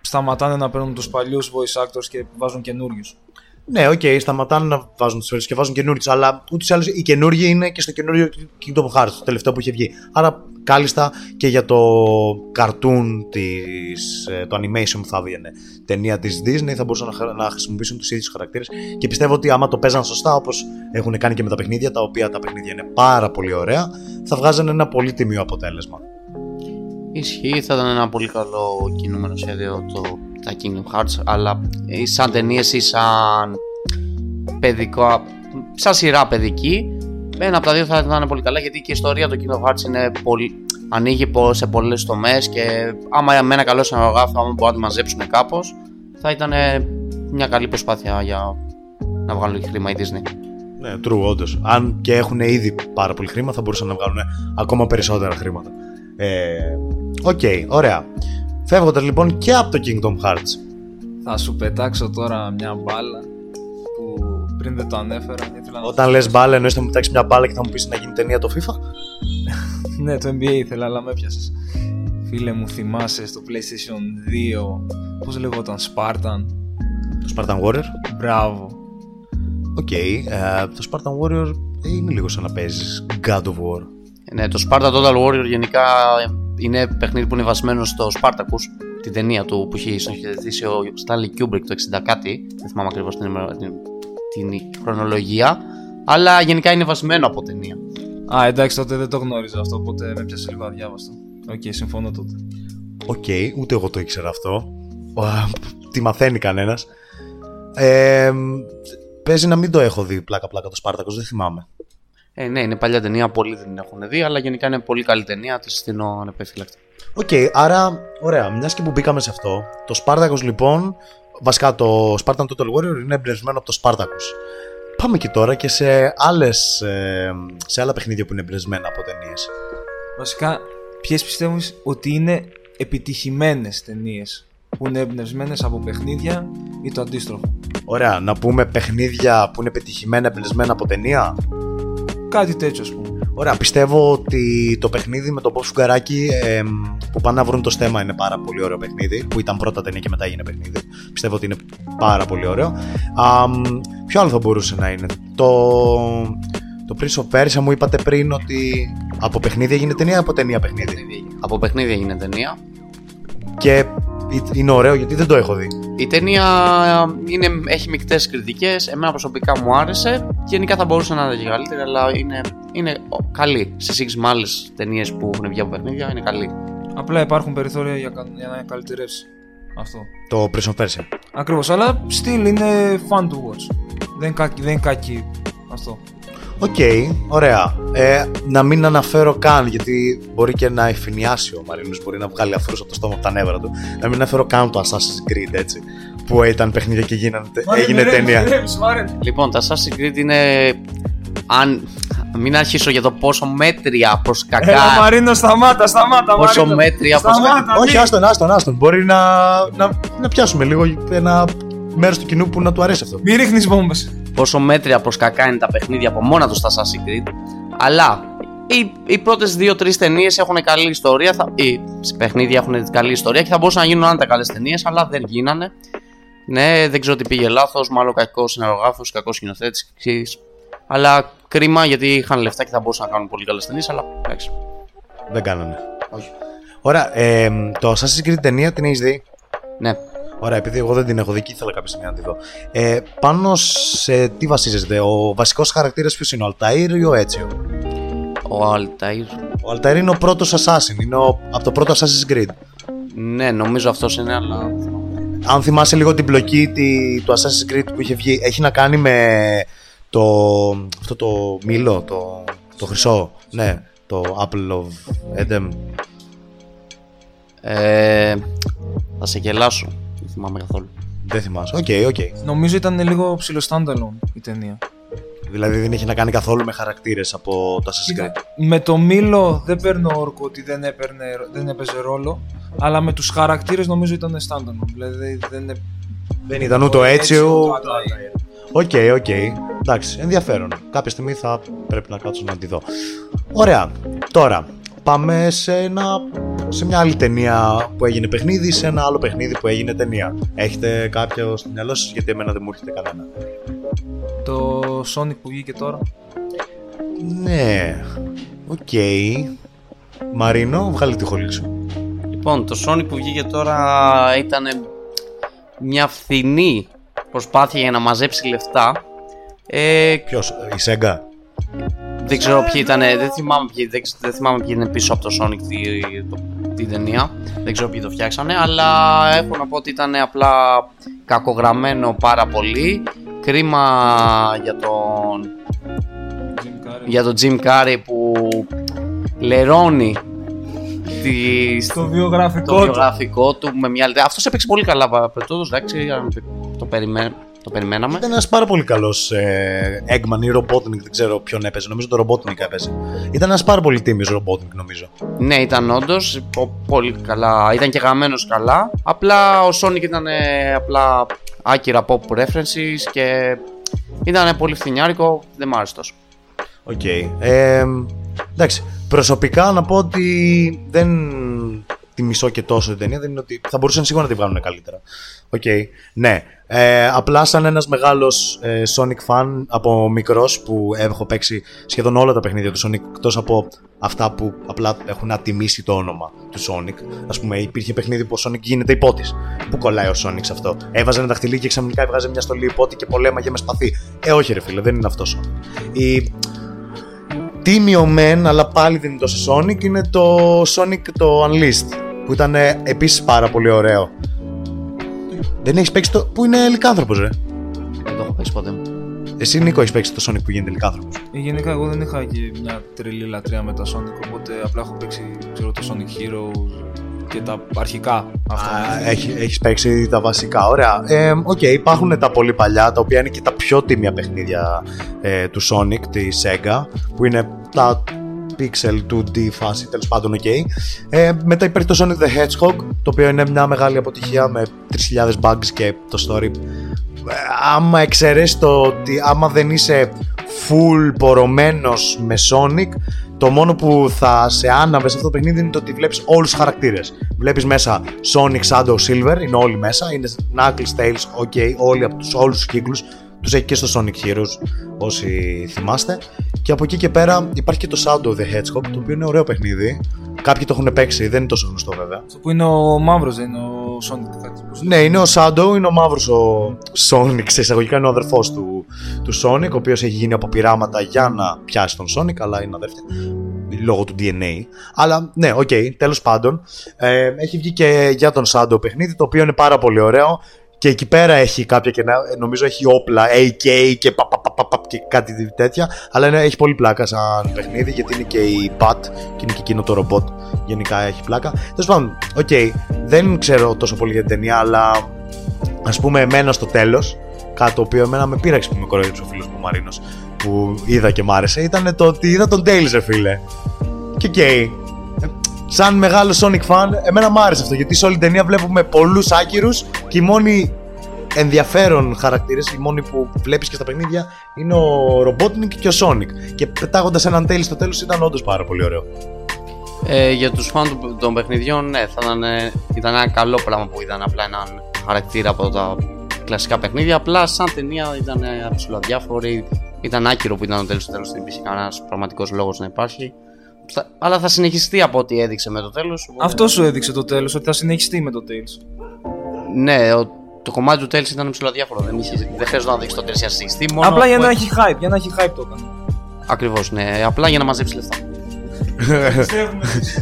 σταματάνε να παίρνουν τους παλιούς voice actors και βάζουν καινούριους. Ναι, ok, okay, σταματάνε να βάζουν τις και βάζουν καινούριους, αλλά ούτως ή άλλως οι καινούργιοι είναι και στο καινούριο Kingdom Hearts, το τελευταίο που είχε βγει. Άρα κάλλιστα και για το cartoon, της, ε, το animation που θα έβγαινε ταινία της Disney θα μπορούσαν να χρησιμοποιήσουν τους ίδιους χαρακτήρες και πιστεύω ότι άμα το παίζαν σωστά όπως έχουν κάνει και με τα παιχνίδια, τα οποία τα παιχνίδια είναι πάρα πολύ ωραία, θα βγάζουν ένα πολύ τιμίο αποτέλεσμα. Ισχύει, θα ήταν ένα πολύ καλό κινούμενο σχέδιο το τα Kingdom Hearts, αλλά σαν ταινίες ή σαν παιδικό, σαν σειρά παιδική, ένα από τα δύο θα ήταν πολύ καλά γιατί και η ιστορία του Kingdom Hearts είναι πολύ, ανοίγει σε πολλές τομές και άμα με ένα καλό σενογράφο, άμα μπορούν να το μαζέψουν κάπως, θα ήταν μια καλή προσπάθεια για να βγάλουν χρήμα η Disney. Ναι, true, όντως. Αν και έχουν ήδη πάρα πολύ χρήμα, θα μπορούσαν να βγάλουν ακόμα περισσότερα χρήματα. Ε, Ok, okay, ωραία. Φεύγοντας λοιπόν και από το Kingdom Hearts. Θα σου πετάξω τώρα μια μπάλα που πριν δεν το ανέφερα. Ήθελα να Όταν το λες θυμίσω. μπάλα, εννοείς θα μου πετάξεις μια μπάλα και θα μου πεις να γίνει ταινία το FIFA; Ναι, το NBA ήθελα, αλλά με έπιασες. Φίλε μου, θυμάσαι στο PlayStation 2 πώς λεγόταν Spartan; Το Spartan Warrior. Μπράβο. Οκ. ε, το Spartan Warrior είναι λίγο σαν να παίζεις God of War. Ναι, το Sparta Total Warrior γενικά ε, είναι παιχνίδι που είναι βασμένο στο Spartacus, την ταινία του που έχει σκηνοθετήσει ο Stanley Kubrick το 60 κάτι. Δεν θυμάμαι ακριβώς την, ημερα- την, την χρονολογία. Αλλά γενικά είναι βασμένο από ταινία. Α, εντάξει, τότε δεν το γνώριζα αυτό, οπότε με 'πιασες λίγο αδιάβαστο. Οκ, συμφωνώ τότε. Οκ, ούτε εγώ το ήξερα αυτό. Α, Τι μαθαίνει κανένας. Ε, παίζει να μην το έχω δει πλάκα-πλάκα το Spartacus, δεν θυμάμαι. Ε, ναι, είναι παλιά ταινία, πολλοί δεν την έχουν δει, αλλά γενικά είναι πολύ καλή ταινία, τη συστήνω ανεπιφύλακτα. Οκ, άρα, ωραία, μιας και που μπήκαμε σε αυτό, το Spartacus λοιπόν, βασικά το Spartan Total Warrior είναι εμπνευσμένο από το Spartacus. Πάμε και τώρα και σε, άλλες, ε, σε άλλα παιχνίδια που είναι εμπνευσμένα από ταινίες. Βασικά, ποιες πιστεύεις ότι είναι επιτυχημένες ταινίες που είναι εμπνευσμένες από παιχνίδια ή το αντίστροφο; Ωραία, να πούμε παιχνίδια που είναι πετυχημένα εμπνευσμένα από ταινία; Κάτι τέτοιο, ας πούμε. Ωραία, πιστεύω ότι το παιχνίδι με τον Bob Φουγκαράκη εμ, που πάνε να βρουν το στέμα είναι πάρα πολύ ωραίο παιχνίδι. Που ήταν πρώτα ταινία και μετά έγινε παιχνίδι. Πιστεύω ότι είναι πάρα πολύ ωραίο. Αμ, ποιο άλλο θα μπορούσε να είναι; Το, το Prince of Persia μου είπατε πριν ότι από παιχνίδι έγινε ταινία ή από ταινία παιχνίδι; Από παιχνίδι έγινε ταινία. Και είναι ωραίο γιατί δεν το έχω δει. Η ταινία είναι, έχει μεικτές κριτικές. Εμένα προσωπικά μου άρεσε. Γενικά θα μπορούσε να είναι και καλύτερη, αλλά είναι, είναι ο- καλή. Σε σύγκριση με άλλε ταινίες που έχουν βγει από παιχνίδια, είναι καλή. Απλά υπάρχουν περιθώρια για, κα- για να καλυτερεύσει αυτό. Το Prince of Persia. Ακριβώς, αλλά still είναι fun to watch. Δεν είναι κακή, δεν είναι κακή αυτό. Οκ, ωραία. Ε, να μην αναφέρω καν, γιατί μπορεί και να αφηνιάσει ο Μαρίνος, μπορεί να βγάλει αφρούς από το στόμα από τα νεύρα του. Να μην αναφέρω καν το Assassin's Creed, έτσι. Που ήταν παιχνίδια και γίνανε, έγινε ταινία. Λοιπόν, τα Assassin's Creed είναι. Αν. Μην αρχίσω για το πόσο μέτρια προς κακά. Έλα Μαρίνο, σταμάτα, σταμάτα Πόσο Μαρίνο. μέτρια προς Σταμάτα, Όχι, μη. άστον, άστον, άστον. Μπορεί να, να, να πιάσουμε λίγο ένα μέρος του κοινού που να του αρέσει αυτό. Μη ρίχνεις βόμβες. Πόσο μέτρια προς κακά είναι τα παιχνίδια από μόνα τους στα Assassin's Creed. Αλλά οι, οι πρώτες δύο-τρεις ταινίες έχουν καλή ιστορία. Θα, οι παιχνίδια έχουν καλή ιστορία και θα μπορούσαν να γίνουν άνετα καλές ταινίες, αλλά δεν γίνανε. Ναι, δεν ξέρω τι πήγε λάθος. Μάλλον κακός συνεργάφο, κακός σκηνοθέτης. Αλλά κρίμα γιατί είχαν λεφτά και θα μπορούσαν να κάνουν πολύ καλές ταινίες. Αλλά εντάξει. Δεν κάνανε. Όχι. Ωραία, ε, το Assassin's Creed ταινία την έχεις δει; Ναι. Ωραία, επειδή εγώ δεν την έχω δει και ήθελα κάποια στιγμή να τη δω. Ε, πάνω σε τι βασίζεται, ο βασικός χαρακτήρας ποιος είναι, ο Αλταΐρ ή ο Έτσιο; Ο Αλταΐρ. Ο Αλταΐρ είναι ο πρώτος Assassin, είναι ο, από το πρώτο Assassin's Creed. Ναι, νομίζω αυτός είναι, αλλά. Αν θυμάσαι λίγο την πλοκή τη, του Assassin's Creed που είχε βγει, έχει να κάνει με το, αυτό το μήλο, το, το χρυσό, ναι, το Apple of Eden. Ε, θα σε γελάσω. Δεν θυμάμαι καθόλου. Δεν θυμάσαι. Ok, ok. Νομίζω ήταν λίγο ψιλο standalone η ταινία. Δηλαδή δεν έχει να κάνει καθόλου με χαρακτήρες από το Assassin's Creed. Με το Μήλο δεν παίρνω όρκο ότι δεν, έπαιρνε, δεν έπαιζε ρόλο, αλλά με τους χαρακτήρες νομίζω ήταν standalone. Δηλαδή δεν είναι... Δεν ήταν ούτε ο Ezio, ούτε ο ούτε ο Ok, ok. Εντάξει, ενδιαφέρον. Κάποια στιγμή θα πρέπει να κάτσω να τη δω. Ωραία. Τώρα, πάμε σε, ένα, σε μια άλλη ταινία που έγινε παιχνίδι, σε ένα άλλο παιχνίδι που έγινε ταινία. Έχετε κάποιο στο μυαλό σας, γιατί εμένα δεν μου έρχεται κανένα. Το Sonic που βγήκε τώρα. Ναι. Οκ. Μαρίνο, βγάλε τη χολή σου. Λοιπόν, το Sonic που βγήκε τώρα ήταν μια φθηνή προσπάθεια για να μαζέψει λεφτά. Ε, Ποιος, η Σέγγα. Δεν ξέρω ποιοι ήταν, δεν θυμάμαι ποιοι, δεν, ξε- δεν θυμάμαι ποιοι είναι πίσω από το Sonic τη, το, την ταινία. Δεν ξέρω ποιοι το φτιάξανε, αλλά έχω να πω ότι ήταν απλά κακογραμμένο πάρα πολύ. Κρίμα για τον, Jim Carrey. για τον Jim Carrey που λερώνει τη, Το βιογραφικό το του. βιογραφικό του με μια άλλη. Αυτός έπαιξε πολύ καλά παραπετώντας, εντάξει, το, περιμέ... το περιμέναμε. Ήταν ένας πάρα πολύ καλός ε, Eggman ή Robotnik, δεν ξέρω ποιον έπαιζε. Νομίζω το Robotnik έπαιζε. Ήταν ένας πάρα πολύ τίμιος Robotnik, νομίζω. Ναι, ήταν όντως πολύ καλά. Ήταν και γραμμένο καλά. Απλά ο Sonic ήταν ε, απλά άκυρα pop references και Ήταν πολύ φθηνιάρικο, δεν μ' άρεσε τόσο. Οκ. Ε, εντάξει. Προσωπικά να πω ότι δεν τη μισώ και τόσο την ταινία. Δεν είναι ότι θα μπορούσαν σίγουρα να τη βγάλουν καλύτερα. Οκ. Ναι. Ε, απλά σαν ένας μεγάλος ε, Sonic fan από μικρός που έχω παίξει σχεδόν όλα τα παιχνίδια του Sonic εκτός από αυτά που απλά έχουν ατιμήσει το όνομα του Sonic. Ας πούμε υπήρχε παιχνίδι που ο Sonic γίνεται ιππότης. Πού κολλάει ο Sonic σε αυτό; Έβαζε ένα δαχτυλίδι και ξαφνικά έβγαζε μια στολή ιππότη και πολέμαγε με σπαθί. Ε όχι ρε φίλε δεν είναι αυτό Sonic. Η... Τίμιο μεν, αλλά πάλι δεν είναι τόσο Sonic, είναι το Sonic το Unleashed, που ήταν ε, επίσης πάρα πολύ ωραίο. Δεν έχεις παίξει το. που είναι λικάνθρωπο, ρε. Δεν το έχω παίξει ποτέ. Εσύ, Νίκο, έχεις παίξει το Sonic που γίνεται λικάνθρωπο. Ε, Γενικά, εγώ δεν είχα και μια τρελή λατρεία με τα Sonic, οπότε απλά έχω παίξει ξέρω, το Sonic Heroes και τα αρχικά. Αυτά. Έχει έχεις παίξει τα βασικά. Ωραία. Ε, Οκ, υπάρχουν τα πολύ παλιά, τα οποία είναι και τα πιο τίμια παιχνίδια ε, του Sonic, της Sega, που είναι τα pixel 2D φάση, τέλος πάντων, οκ. Ε, μετά υπάρχει το Sonic the Hedgehog, το οποίο είναι μια μεγάλη αποτυχία με 3.000 bugs και το story. Ε, άμα εξαιρέσεις το ότι άμα δεν είσαι full πορωμένος με Sonic, το μόνο που θα σε άναβε σε αυτό το παιχνίδι είναι το ότι βλέπεις όλους τους χαρακτήρες. Βλέπεις μέσα Sonic, Shadow, Silver, είναι όλοι μέσα. Είναι Knuckles, Tails, ok, όλοι από τους όλους τους κύκλους. Τους έχει και στο Sonic Heroes, όσοι θυμάστε. Και από εκεί και πέρα υπάρχει και το Shadow the Hedgehog, το οποίο είναι ωραίο παιχνίδι. Κάποιοι το έχουν παίξει, δεν είναι τόσο γνωστό βέβαια. Αυτό που είναι ο μαύρος, δεν είναι ο Sonic. Κάτι που Ναι, είναι ο Shadow, είναι ο μαύρος ο Sonic, σε εισαγωγικά είναι ο αδερφός του, του Sonic, ο οποίος έχει γίνει από πειράματα για να πιάσει τον Sonic, αλλά είναι αδέρφια λόγω του DNA. Αλλά ναι, OK, okay, τέλος πάντων. Ε, έχει βγει και για τον Shadow παιχνίδι, το οποίο είναι πάρα πολύ ωραίο. Και εκεί πέρα έχει κάποια και νομίζω έχει όπλα, AK και, πα, πα, πα, πα, και κάτι τέτοια. Αλλά είναι, έχει πολύ πλάκα σαν παιχνίδι γιατί είναι και η Bat και είναι και εκείνο το ρομπότ. Γενικά έχει πλάκα. Τέλος πάντων, OK, okay, δεν ξέρω τόσο πολύ για την ταινία, αλλά ας πούμε εμένα στο τέλος, κάτι το οποίο εμένα με πείραξε που με κοροϊδέψε ο φίλος μου Μαρίνος που είδα και μ' άρεσε, ήταν το ότι είδα τον Tails, ρε φίλε. Και OK. Okay. Σαν μεγάλο Sonic fan, εμένα μ' άρεσε αυτό γιατί σε όλη την ταινία βλέπουμε πολλούς άκυρους και οι μόνοι ενδιαφέρον χαρακτήρες, οι μόνοι που βλέπεις και στα παιχνίδια είναι ο Robotnik και ο Sonic. Και πετάγοντας έναν Tails στο τέλος ήταν όντως πάρα πολύ ωραίο. Ε, για τους φαν των παιχνιδιών, ναι, θα ήταν, ήταν ένα καλό πράγμα που είδαν απλά έναν χαρακτήρα από τα κλασικά παιχνίδια. Απλά σαν ταινία ήταν αδιάφορη. Ήταν άκυρο που ήταν το τέλο του τέλος. Δεν υπήρχε κανένας πραγματικός λόγος να υπάρχει. Αλλά θα συνεχιστεί από ό,τι έδειξε με το τέλος. Αυτό σου έδειξε το τέλος, ότι θα συνεχιστεί με το τέλο. Ναι, ο, το κομμάτι του τέλο ήταν ψηλοδιάφορο. Δεν, δεν χρειάζεται να δείξει το τέλο για να συνεχιστεί. Μόνο Απλά για να έχει hype, για να έχει hype το έκανε. Ακριβώς, ναι. Απλά για να μαζέψει λεφτά.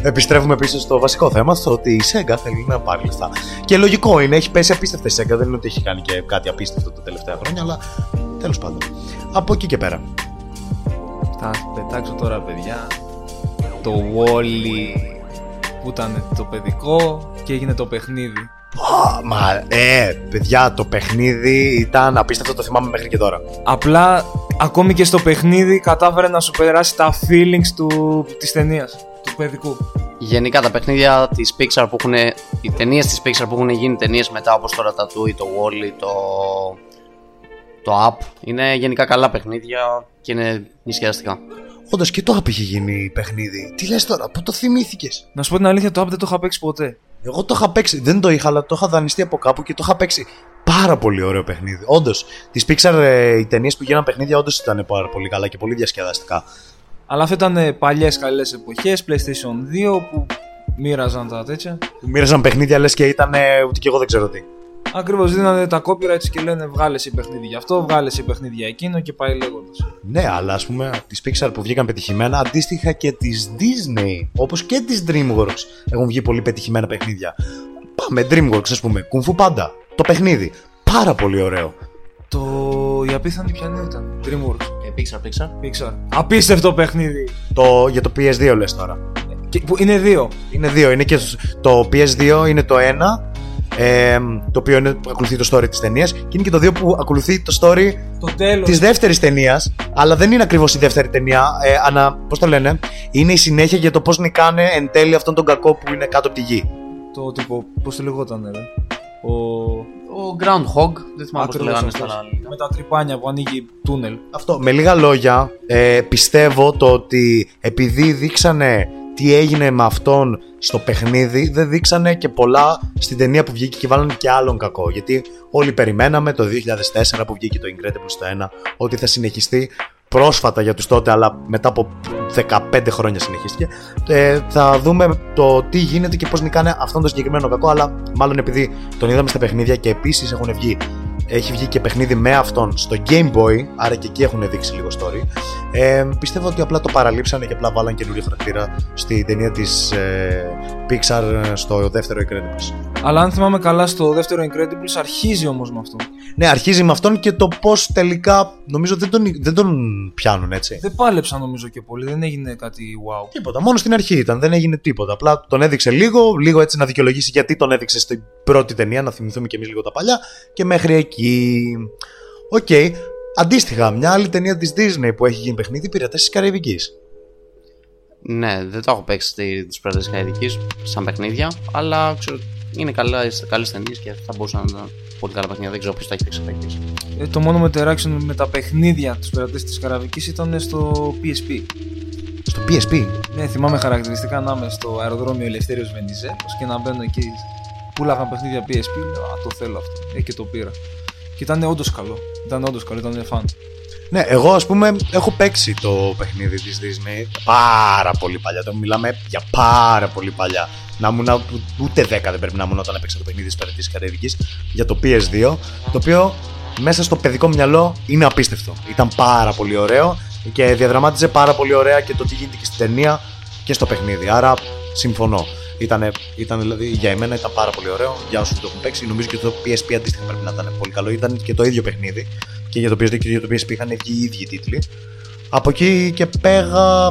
Επιστρέφουμε επίση στο βασικό θέμα, στο ότι η Sega θέλει να πάρει λεφτά. Και λογικό είναι, έχει πέσει απίστευτα η Sega. Δεν είναι ότι έχει κάνει και κάτι απίστευτο τα τελευταία χρόνια, αλλά τέλος πάντων. Από εκεί και πέρα. Θα πετάξω τώρα, παιδιά, το Wally που ήταν το παιδικό και έγινε το παιχνίδι. Μα, ε, παιδιά, το παιχνίδι ήταν απίστευτο, το θυμάμαι μέχρι και τώρα. Απλά, ακόμη και στο παιχνίδι κατάφερε να σου περάσει τα feelings του, της ταινίας, του παιδικού. Γενικά τα παιχνίδια της Pixar που έχουν, οι ταινίες της Pixar που έχουν γίνει ταινίες μετά όπως το Ratatouille, το Wall-E, το, το Up, είναι γενικά καλά παιχνίδια και είναι νησιαστικά. Όντως και το Up είχε γίνει παιχνίδι. Τι λες τώρα, πού το θυμήθηκες; Να σου πω την αλήθεια, το Up δεν το είχα παίξει ποτέ. Εγώ το είχα παίξει, δεν το είχα, αλλά το είχα δανειστεί από κάπου και το είχα παίξει. Πάρα πολύ ωραίο παιχνίδι. Όντως, τις Pixar ε, οι ταινίες που γίνανε παιχνίδια όντως ήταν πάρα πολύ καλά και πολύ διασκεδαστικά. Αλλά αυτό ήταν παλιές καλές εποχές, PlayStation 2 που μοίραζαν τα τέτοια. Που μοίραζαν παιχνίδια λες και ήταν ούτε και εγώ δεν ξέρω τι. Ακριβώς δίνανε τα copyrights και λένε βγάλε εσύ παιχνίδι για αυτό, βγάλε εσύ παιχνίδι για εκείνο και πάει λέγοντας. Ναι, αλλά ας πούμε τις Pixar που βγήκαν πετυχημένα, αντίστοιχα και τις Disney, όπως και τις Dreamworks έχουν βγει πολύ πετυχημένα παιχνίδια. Πάμε, Dreamworks, ας πούμε, Kung Fu Panda, το παιχνίδι. Πάρα πολύ ωραίο. Το. Η απίθανη ποια ήταν, Dreamworks. Ε, Pixar, Pixar. Pixar. Απίστευτο παιχνίδι. Το... Για το PS2 λες τώρα. Και... Που είναι δύο. Είναι δύο. Είναι και το PS2 είναι το ένα ε, το οποίο είναι, ακολουθεί το story της ταινίας, και είναι και το δύο που ακολουθεί το story της δεύτερης ταινίας, αλλά δεν είναι ακριβώς η δεύτερη ταινία. Ε, ανα, πώς το λένε, είναι η συνέχεια για το πώς νικάνε εν τέλει αυτόν τον κακό που είναι κάτω από τη γη. Το τύπο, πώς το λεγόταν, ρε. Ο, Ο Groundhog, δεν θυμάμαι πώς το Ακριβώς λέγανε αυτός. στα άλλα. Με τα τρυπάνια που ανοίγει τούνελ. Αυτό. Με λίγα λόγια, ε, πιστεύω το ότι επειδή δείξανε τι έγινε με αυτόν στο παιχνίδι, δεν δείξανε και πολλά στην ταινία που βγήκε και βάλανε και άλλον κακό. Γιατί όλοι περιμέναμε το 2004 που βγήκε το Incredibles στο 1 ότι θα συνεχιστεί πρόσφατα για τους τότε, αλλά μετά από 15 χρόνια συνεχίστηκε. Ε, θα δούμε το τι γίνεται και πώς νικάνε αυτόν τον συγκεκριμένο κακό, αλλά μάλλον επειδή τον είδαμε στα παιχνίδια και επίσης έχουν βγει έχει βγει και παιχνίδι με αυτόν στο Game Boy, άρα και εκεί έχουν δείξει λίγο story. Ε, πιστεύω ότι απλά το παραλείψανε και απλά βάλαν καινούριο χαρακτήρα στη ταινία της ε, Pixar στο δεύτερο Incredibles. Αλλά αν θυμάμαι καλά, στο δεύτερο Incredibles αρχίζει όμως με αυτό. Ναι, αρχίζει με αυτόν και το πώς τελικά νομίζω δεν τον, δεν τον πιάνουν έτσι. Δεν πάλεψα νομίζω και πολύ, δεν έγινε κάτι wow. Τίποτα, μόνο στην αρχή ήταν, δεν έγινε τίποτα. Απλά τον έδειξε λίγο, λίγο έτσι να δικαιολογήσει γιατί τον έδειξε στην πρώτη ταινία, να θυμηθούμε και εμείς λίγο τα παλιά και μέχρι εκεί. Οκ. Αντίστοιχα, μια άλλη ταινία της Disney που έχει γίνει παιχνίδι, Πειρατές της Καραϊβικής. Ναι, δεν το έχω παίξει τις Πειρατές Καραϊβική σαν παιχνίδια, αλλά ξέρω, είναι καλά, καλές ταινίες και θα μπορούσαν να είναι πολύ καλά παιχνίδια. Δεν ξέρω ποιος τα έχει παίξει παίξει. Ε, το μόνο interaction με τα παιχνίδια του πειρατές της Καραβική ήταν στο PSP. Στο PSP. Ναι, θυμάμαι χαρακτηριστικά να είμαι στο αεροδρόμιο Ελευθέριος Βενιζέλο και να μπαίνω εκεί. Πουλάγαν παιχνίδια PSP. Λέω, Α, το θέλω αυτό. Ε, και το πήρα. Και ήταν όντως καλό. Ήταν όντως καλό, ήταν φαν. Ναι, εγώ ας πούμε έχω παίξει το παιχνίδι της Disney πάρα πολύ παλιά. Τώρα μιλάμε για πάρα πολύ παλιά. Να ήμουν ούτε 10 δεν πρέπει να ήμουν όταν έπαιξα το παιχνίδι της Πειρατή Καραϊβική για το PS2. Το οποίο μέσα στο παιδικό μυαλό είναι απίστευτο. Ήταν πάρα πολύ ωραίο και διαδραμάτιζε πάρα πολύ ωραία και το τι γίνεται και στην ταινία και στο παιχνίδι. Άρα συμφωνώ. Ήτανε, ήταν δηλαδή για εμένα ήταν πάρα πολύ ωραίο. Για όσους το έχουν παίξει, νομίζω και το PSP αντίστοιχα πρέπει να ήταν πολύ καλό. Ήταν και το ίδιο παιχνίδι. Και για το PS2 και για το PSP είχαν βγει οι ίδιοι τίτλοι. Από εκεί και πέρα.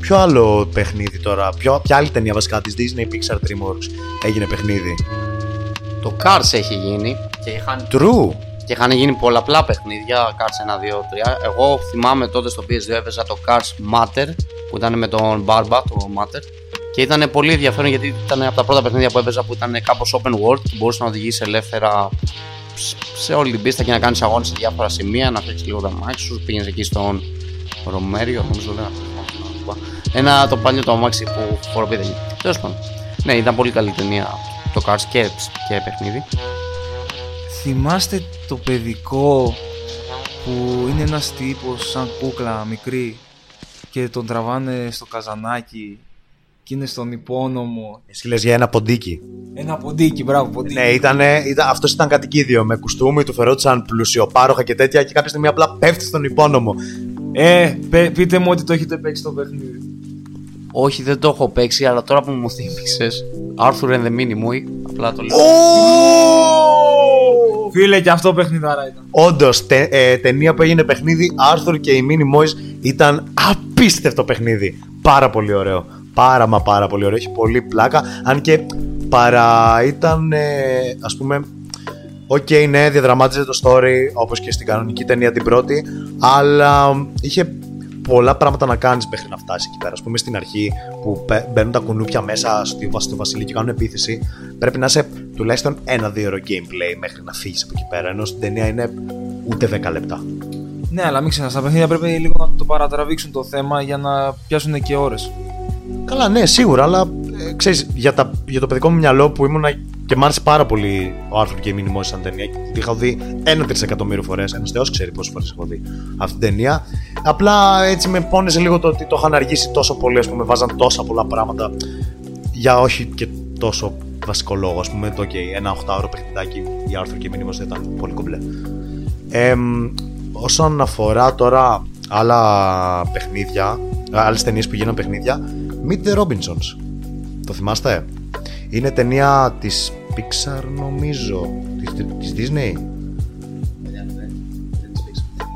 Ποιο άλλο παιχνίδι τώρα, ποιο, ποια άλλη ταινία βασικά της Disney Pixar DreamWorks έγινε παιχνίδι; Το Cars έχει γίνει και είχαν, True. και είχαν γίνει πολλαπλά παιχνίδια. Cars 1, 2, 3. Εγώ θυμάμαι τότε στο PS2 έπαιζα το Cars Matter που ήταν με τον Barba, το Matter. Και ήταν πολύ ενδιαφέρον γιατί ήταν από τα πρώτα παιχνίδια που έπαιζα που ήταν κάπως open world και μπορούσε να οδηγήσει ελεύθερα σε όλη την πίστα και να κάνεις αγώνες σε διάφορα σημεία, να φτιάξεις λίγο τα μάξι σου. Πήγαινες εκεί στον Ρομέριο, νομίζω λέγανε. Ένα το παλιό το αμάξι που φοροπίδε. Τέλος πάντων. Ναι, ήταν πολύ καλή ταινία το Cars και, και παιχνίδι. Θυμάστε το παιδικό που είναι ένας τύπος σαν κούκλα μικρή και τον τραβάνε στο καζανάκι και είναι στον υπόνομο. Εσύ λες για ένα ποντίκι. Ένα ποντίκι, μπράβο, ποντίκι. Ναι, ήτανε, ήταν, αυτός ήταν κατοικίδιο με κουστούμι, του φερόντουσαν πλουσιοπάροχα και τέτοια και κάποια στιγμή απλά πέφτει στον υπόνομο. Ε, πε- πείτε μου ότι το έχετε παίξει το παιχνίδι. Όχι, δεν το έχω παίξει, αλλά τώρα που μου θύμισε. Arthur and the Minimoys, απλά το λέω. Φίλε, και αυτό παιχνιδάρα ήταν. Όντως, τε, ε, ταινία που έγινε παιχνίδι, Arthur και οι Minimoys ήταν απίστευτο παιχνίδι. Πάρα πολύ ωραίο. Πάρα μα πάρα πολύ ωραίο. Έχει πολύ πλάκα. Αν και παρά ήταν, ε, ας πούμε, Οκ, ναι, διαδραμάτιζε το story όπως και στην κανονική ταινία την πρώτη, αλλά είχε πολλά πράγματα να κάνεις μέχρι να φτάσεις εκεί πέρα. Α πούμε στην αρχή που μπαι- μπαίνουν τα κουνούπια μέσα στη, βα- στο βασίλειο και κάνουν επίθεση, πρέπει να είσαι τουλάχιστον ένα-δύο ώρο gameplay μέχρι να φύγεις από εκεί πέρα. Ενώ στην ταινία είναι ούτε 10 λεπτά. Ναι, αλλά μην ξεχνάς, τα παιχνίδια πρέπει λίγο να το παρατραβήξουν το θέμα για να πιάσουν και ώρες. Καλά, ναι, σίγουρα, αλλά ε, ξέρεις, για, τα, για το παιδικό μου μυαλό που ήμουνα και μ' άρεσε πάρα πολύ ο Άρθρο και η Μίνιμο σαν ταινία. Τη είχα δει ένα τρισεκατομμύριο φορές. Ένας Θεός ξέρει πόσες φορές έχω δει αυτή την ταινία. Απλά έτσι με πόνεσε λίγο το ότι το είχαν αργήσει τόσο πολύ, ας πούμε, βάζαν τόσα πολλά πράγματα για όχι και τόσο βασικό λόγο. Α πούμε, το OK, ένα 8ωρο παιχνιδάκι η Άρθρο και η Μίνιμο ήταν πολύ κομπλέ. Ε, όσον αφορά τώρα άλλα παιχνίδια, άλλες ταινίες που γίνανε παιχνίδια, Meet the Robinsons. Το θυμάστε; Είναι ταινία της Pixar νομίζω, της, της Disney.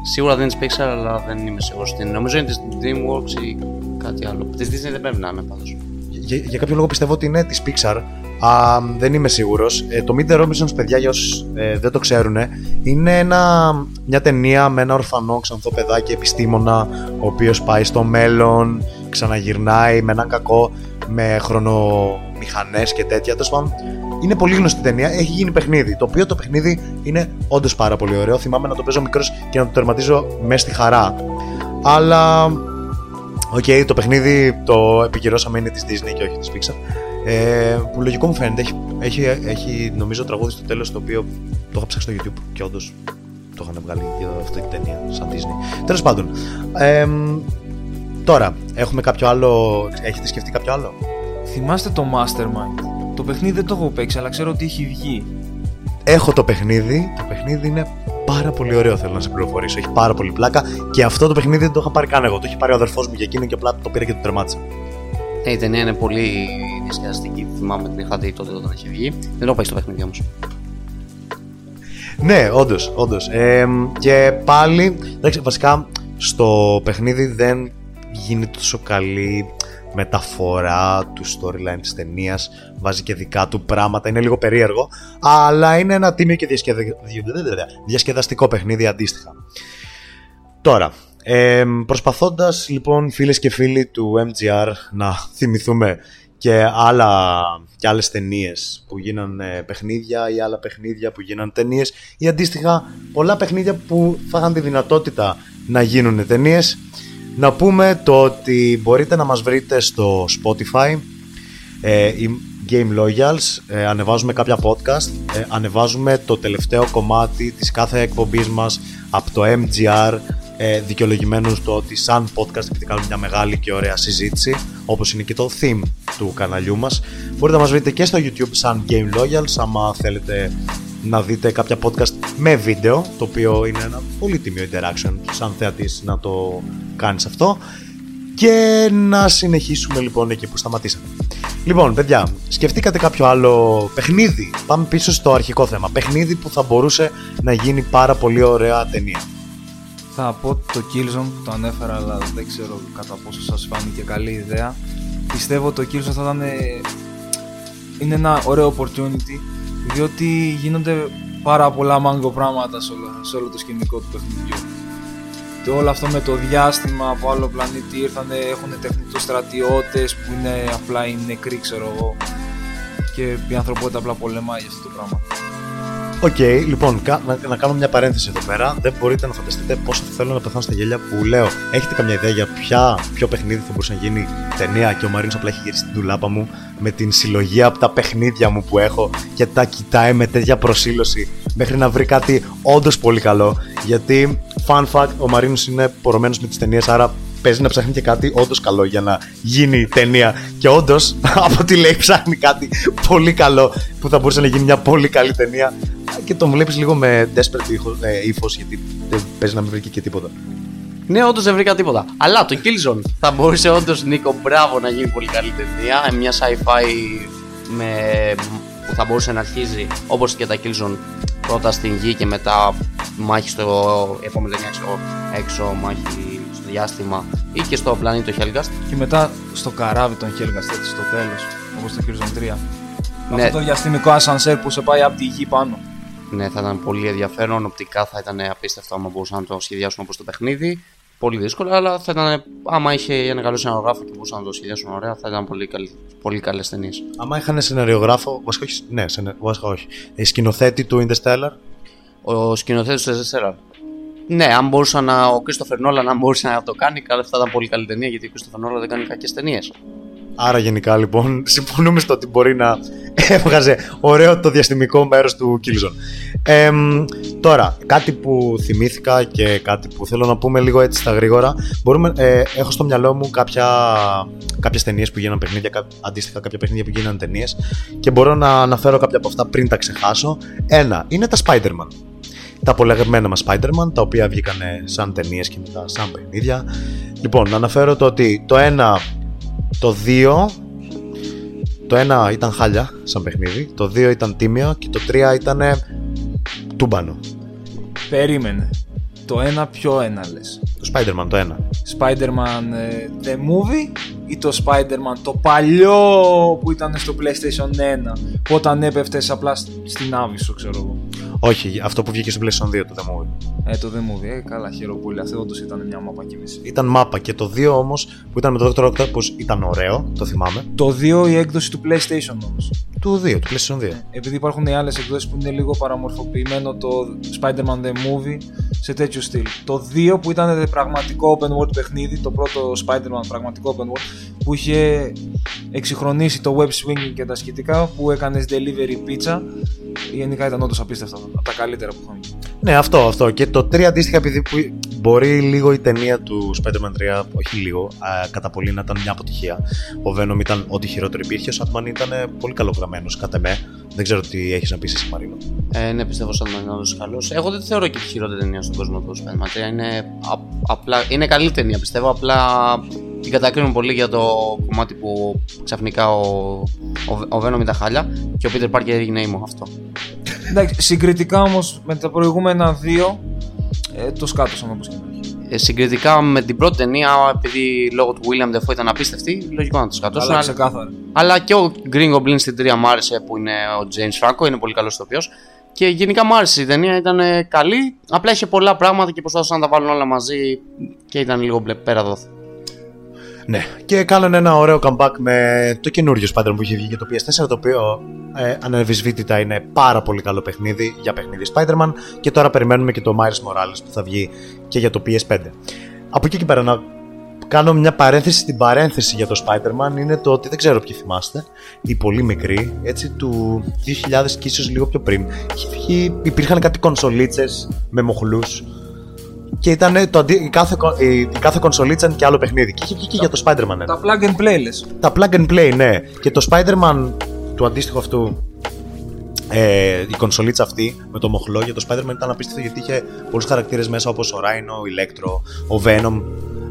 Σίγουρα δεν είναι Pixar, αλλά δεν είμαι σίγουρος. Νομίζω είναι της DreamWorks ή κάτι άλλο. Της Disney δεν πρέπει να είναι πάντως. Για, για κάποιο λόγο πιστεύω ότι είναι της Pixar. Α, δεν είμαι σίγουρος. Ε, το Meet the Robinsons, παιδιά, για όσους ε, δεν το ξέρουν, είναι ένα, μια ταινία με ένα ορφανό ξανθό παιδάκι επιστήμονα, ο οποίος πάει στο μέλλον, ξαναγυρνάει με έναν κακό, με χρονομηχανές και τέτοια. Τέλος πάντων, είναι πολύ γνωστή ταινία, έχει γίνει παιχνίδι. Το οποίο το παιχνίδι είναι όντως πάρα πολύ ωραίο. Θυμάμαι να το παίζω μικρός και να το τερματίζω μέσα στη χαρά. Αλλά. Οκ, το παιχνίδι το επικυρώσαμε είναι της Disney και όχι της Pixar. Ε, που λογικό μου φαίνεται. Έχει, έχει, έχει νομίζω τραγούδι στο τέλος το οποίο το είχα ψάξει στο YouTube και όντως το είχαν βγάλει για αυτή την ταινία σαν Disney. Τέλος πάντων. Ε, τώρα, έχουμε κάποιο άλλο. Έχετε σκεφτεί κάποιο άλλο; Θυμάστε το Mastermind; Το παιχνίδι δεν το έχω παίξει, αλλά ξέρω ότι έχει βγει. Έχω το παιχνίδι. Το παιχνίδι είναι πάρα πολύ ωραίο, θέλω να σε πληροφορήσω. Έχει πάρα πολύ πλάκα και αυτό το παιχνίδι δεν το είχα πάρει καν εγώ. Το έχει πάρει ο αδερφός μου για εκείνο και απλά το πήρα και το τερμάτισα. Ε, η ταινία είναι πολύ διασκεδαστική. Θυμάμαι την είχα δει τότε όταν είχε βγει. Δεν το παίξει το παιχνίδι όμως. Ναι, όντως, όντως. Ε, και πάλι, εντάξει, βασικά στο παιχνίδι δεν γίνεται τόσο καλή μεταφορά του storyline της ταινίας, βάζει και δικά του πράγματα, είναι λίγο περίεργο, αλλά είναι ένα τίμιο και διασκεδα... διασκεδαστικό παιχνίδι αντίστοιχα. Τώρα, ε, προσπαθώντας λοιπόν φίλες και φίλοι του MGR να θυμηθούμε και, άλλα, και άλλες ταινίες που γίνανε παιχνίδια ή άλλα παιχνίδια που γίνανε ταινίες ή αντίστοιχα πολλά παιχνίδια που θα είχαν τη δυνατότητα να γίνουν ταινίες. Να πούμε το ότι μπορείτε να μας βρείτε στο Spotify ε, Game Loyals, ε, ανεβάζουμε κάποια podcast, ε, ανεβάζουμε το τελευταίο κομμάτι της κάθε εκπομπής μας από το MGR ε, δικαιολογημένος στο ότι σαν podcast επειδή κάνουμε μια μεγάλη και ωραία συζήτηση όπως είναι και το theme του καναλιού μας. Μπορείτε να μας βρείτε και στο YouTube σαν Game Loyals άμα θέλετε να δείτε κάποια podcast με βίντεο το οποίο είναι ένα πολύ τιμίο interaction σαν θεατής να το κάνεις αυτό και να συνεχίσουμε λοιπόν εκεί που σταματήσαμε. Λοιπόν, παιδιά, σκεφτήκατε κάποιο άλλο παιχνίδι; Πάμε πίσω στο αρχικό θέμα. Παιχνίδι που θα μπορούσε να γίνει πάρα πολύ ωραία ταινία θα πω το Killzone που το ανέφερα αλλά δεν ξέρω κατά πόσο σας φάνηκε καλή ιδέα πιστεύω το Killzone θα ήταν είναι ένα ωραίο opportunity διότι γίνονται πάρα πολλά μάγκο πράγματα σε όλο, σε όλο το σκηνικό του παιχνιδιού. Και όλο αυτό με το διάστημα από άλλο πλανήτη ήρθανε, έχουν τεχνητούς στρατιώτες που είναι απλά οι νεκροί ξέρω εγώ. Και η ανθρωπότητα απλά πολεμάει για αυτό το πράγμα OK, okay, λοιπόν, να, να κάνω μια παρένθεση εδώ πέρα. Δεν μπορείτε να φανταστείτε πόσο θέλω να πεθάνω στα γέλια που λέω. Έχετε καμιά ιδέα για ποια, ποιο παιχνίδι θα μπορούσε να γίνει ταινία και ο Μαρίνος απλά έχει γυρίσει την τουλάπα μου με την συλλογή από τα παιχνίδια μου που έχω και τα κοιτάει με τέτοια προσήλωση μέχρι να βρει κάτι όντως πολύ καλό. Γιατί, fun fact, ο Μαρίνος είναι πορωμένος με τις ταινίες, άρα παίζει να ψάχνει και κάτι όντως καλό για να γίνει ταινία. Και όντως, από ό,τι λέει, ψάχνει κάτι πολύ καλό που θα μπορούσε να γίνει μια πολύ καλή ταινία. Και τον βλέπεις λίγο με desperate ύφο, ε, γιατί δεν παίζει να μην βρει και τίποτα. Ναι, όντως δεν βρήκα τίποτα. Αλλά το Killzone θα μπορούσε όντως Νίκο μπράβο να γίνει πολύ καλή ταινία. Ε, μια sci-fi με... που θα μπορούσε να αρχίζει όπως και τα Killzone πρώτα στην γη και μετά μάχη στο επόμενο ταινία, ξέρω έξω, μάχη διάστημα ή και στο πλανήτη το Helgast. Και μετά στο καράβι τον Helgast, έτσι στο τέλος, όπως το Killzone 3. Ναι. Αυτό το διαστημικό ασανσέρ που σε πάει από τη γη πάνω. Ναι, θα ήταν πολύ ενδιαφέρον. Οπτικά θα ήταν απίστευτο άμα μπορούσαν να το σχεδιάσουν όπως το παιχνίδι. Πολύ δύσκολο, αλλά θα ήταν, άμα είχε ένα καλό σεναριογράφο και μπορούσαν να το σχεδιάσουν ωραία, θα ήταν πολύ, καλή, πολύ καλές ταινίες. Άμα είχαν σεναριογράφο, βασικά όχι, ναι, βασικά όχι. Η σκηνοθέτη του Interstellar. Ο σκηνοθέτης του Interstellar. Ναι, αν μπορούσε να, ο Κρίστοφερ Νόλαν να μπορούσε να το κάνει, καλά, θα ήταν πολύ καλή ταινία γιατί ο Κρίστοφερ Νόλαν δεν κάνει κακές ταινίες. Άρα γενικά λοιπόν συμφωνούμε στο ότι μπορεί να έβγαζε ωραίο το διαστημικό μέρος του Killzone. Ε, τώρα, κάτι που θυμήθηκα και κάτι που θέλω να πούμε λίγο έτσι στα γρήγορα. Μπορούμε, ε, έχω στο μυαλό μου κάποια, κάποιες ταινίες που γίνανε παιχνίδια, αντίστοιχα κάποια παιχνίδια που γίνανε ταινίες και μπορώ να αναφέρω κάποια από αυτά πριν τα ξεχάσω. Ένα, είναι τα Spider-Man τα απολεγμένα μας Spider-Man, τα οποία βγήκαν σαν ταινίες και μετά σαν παιχνίδια. Λοιπόν, να αναφέρω το ότι το ένα, το δύο, το ένα ήταν χάλια σαν παιχνίδι, το δύο ήταν τίμιο και το τρία ήταν τούμπανο. Περίμενε. Το ένα ποιο ένα λες; Το Spider-Man το ένα. Spider-Man ε, The Movie ή το Spider-Man το παλιό που ήταν στο PlayStation 1 που όταν έπεφτες απλά στην άβυσο ξέρω εγώ. Όχι, αυτό που βγήκε στο PlayStation 2 το The Movie. Ε, το The Movie, ε, καλά χαίρομαι πολύ. Αυτό όντω ήταν μια μάπα και μισή. Ήταν μάπα και το 2 όμως που ήταν με το Dr. Octopus ήταν ωραίο, το θυμάμαι. Το 2 η έκδοση του PlayStation όμως. Του 2, του PlayStation 2. Επειδή υπάρχουν οι άλλες εκδόσεις που είναι λίγο παραμορφοποιημένο το Spider-Man The Movie σε τέτοιο στυλ. Το 2 που ήταν πραγματικό open world παιχνίδι, το πρώτο Spider-Man πραγματικό open world, που είχε εξυγχρονίσει το web swinging και τα σχετικά, που έκανες delivery pizza. Γενικά ήταν όντως απίστευτα από τα καλύτερα που είχαμε. Ναι, αυτό, αυτό. Και το 3 αντίστοιχα, επειδή που μπορεί λίγο η ταινία του Spider-Man 3, όχι λίγο, α, κατά πολύ να ήταν μια αποτυχία. Ο Venom ήταν ό,τι χειρότερο υπήρχε. Ο Sandman ήταν πολύ καλογραμμένος, κατά με. Δεν ξέρω τι έχεις να πεις εσύ, Μαρίνο. Ε, ναι, πιστεύω σαν είναι όντως καλός. Εγώ δεν θεωρώ και τη χειρότερη ταινία στον κόσμο του Spider-Man 3. Είναι, α, απλά, είναι καλή ταινία, πιστεύω. Απλά την κατακρίνουν πολύ για το κομμάτι που ξαφνικά ο, ο, ο Venom ήταν χάλια και ο Peter Parker έγινε ήμο αυτό. Εντάξει, συγκριτικά όμως με τα προηγούμενα δύο, ε, το σκάτωσαν όπως και να έχει. Ε, συγκριτικά με την πρώτη ταινία, επειδή λόγω του William Defoe ήταν απίστευτη, λογικό να το σκατώσουν. Αλλά Αλλά, ξεκάθαρα. αλλά και ο Green Goblin στην 3 μου άρεσε που είναι ο James Franco, είναι πολύ καλός ηθοποιός. Και γενικά μου άρεσε η ταινία, ήταν ε, καλή. Απλά είχε πολλά πράγματα και προσπάθησαν να τα βάλουν όλα μαζί και ήταν λίγο μπλε πέρα δόθε. Ναι, και κάνανε ένα ωραίο comeback με το καινούριο Spider-Man που είχε βγει για το PS4, το οποίο ε, αναμφισβήτητα είναι πάρα πολύ καλό παιχνίδι για παιχνίδι Spider-Man και τώρα περιμένουμε και το Miles Morales που θα βγει και για το PS5. Από εκεί και πέρα να κάνω μια παρένθεση στην παρένθεση για το Spider-Man είναι το ότι δεν ξέρω ποιοι θυμάστε, οι πολύ μικροί, έτσι του 2000 και ίσως λίγο πιο πριν, είχε βγει- υπήρχαν κάτι κονσολίτσες με μοχλούς και ήταν το αντί, η, κάθε, κο- η, η κάθε κονσολίτσα ήταν και άλλο παιχνίδι. Και είχε βγει και για το Spider-Man. ένα. Τα plug and play λες. Τα plug and play, ναι. Και το Spider-Man του αντίστοιχου αυτού, ε, η κονσολίτσα αυτή με το μοχλό για το Spider-Man ήταν απίστευτο γιατί είχε πολλούς χαρακτήρες μέσα όπως ο Rhino, ο Electro, ο Venom.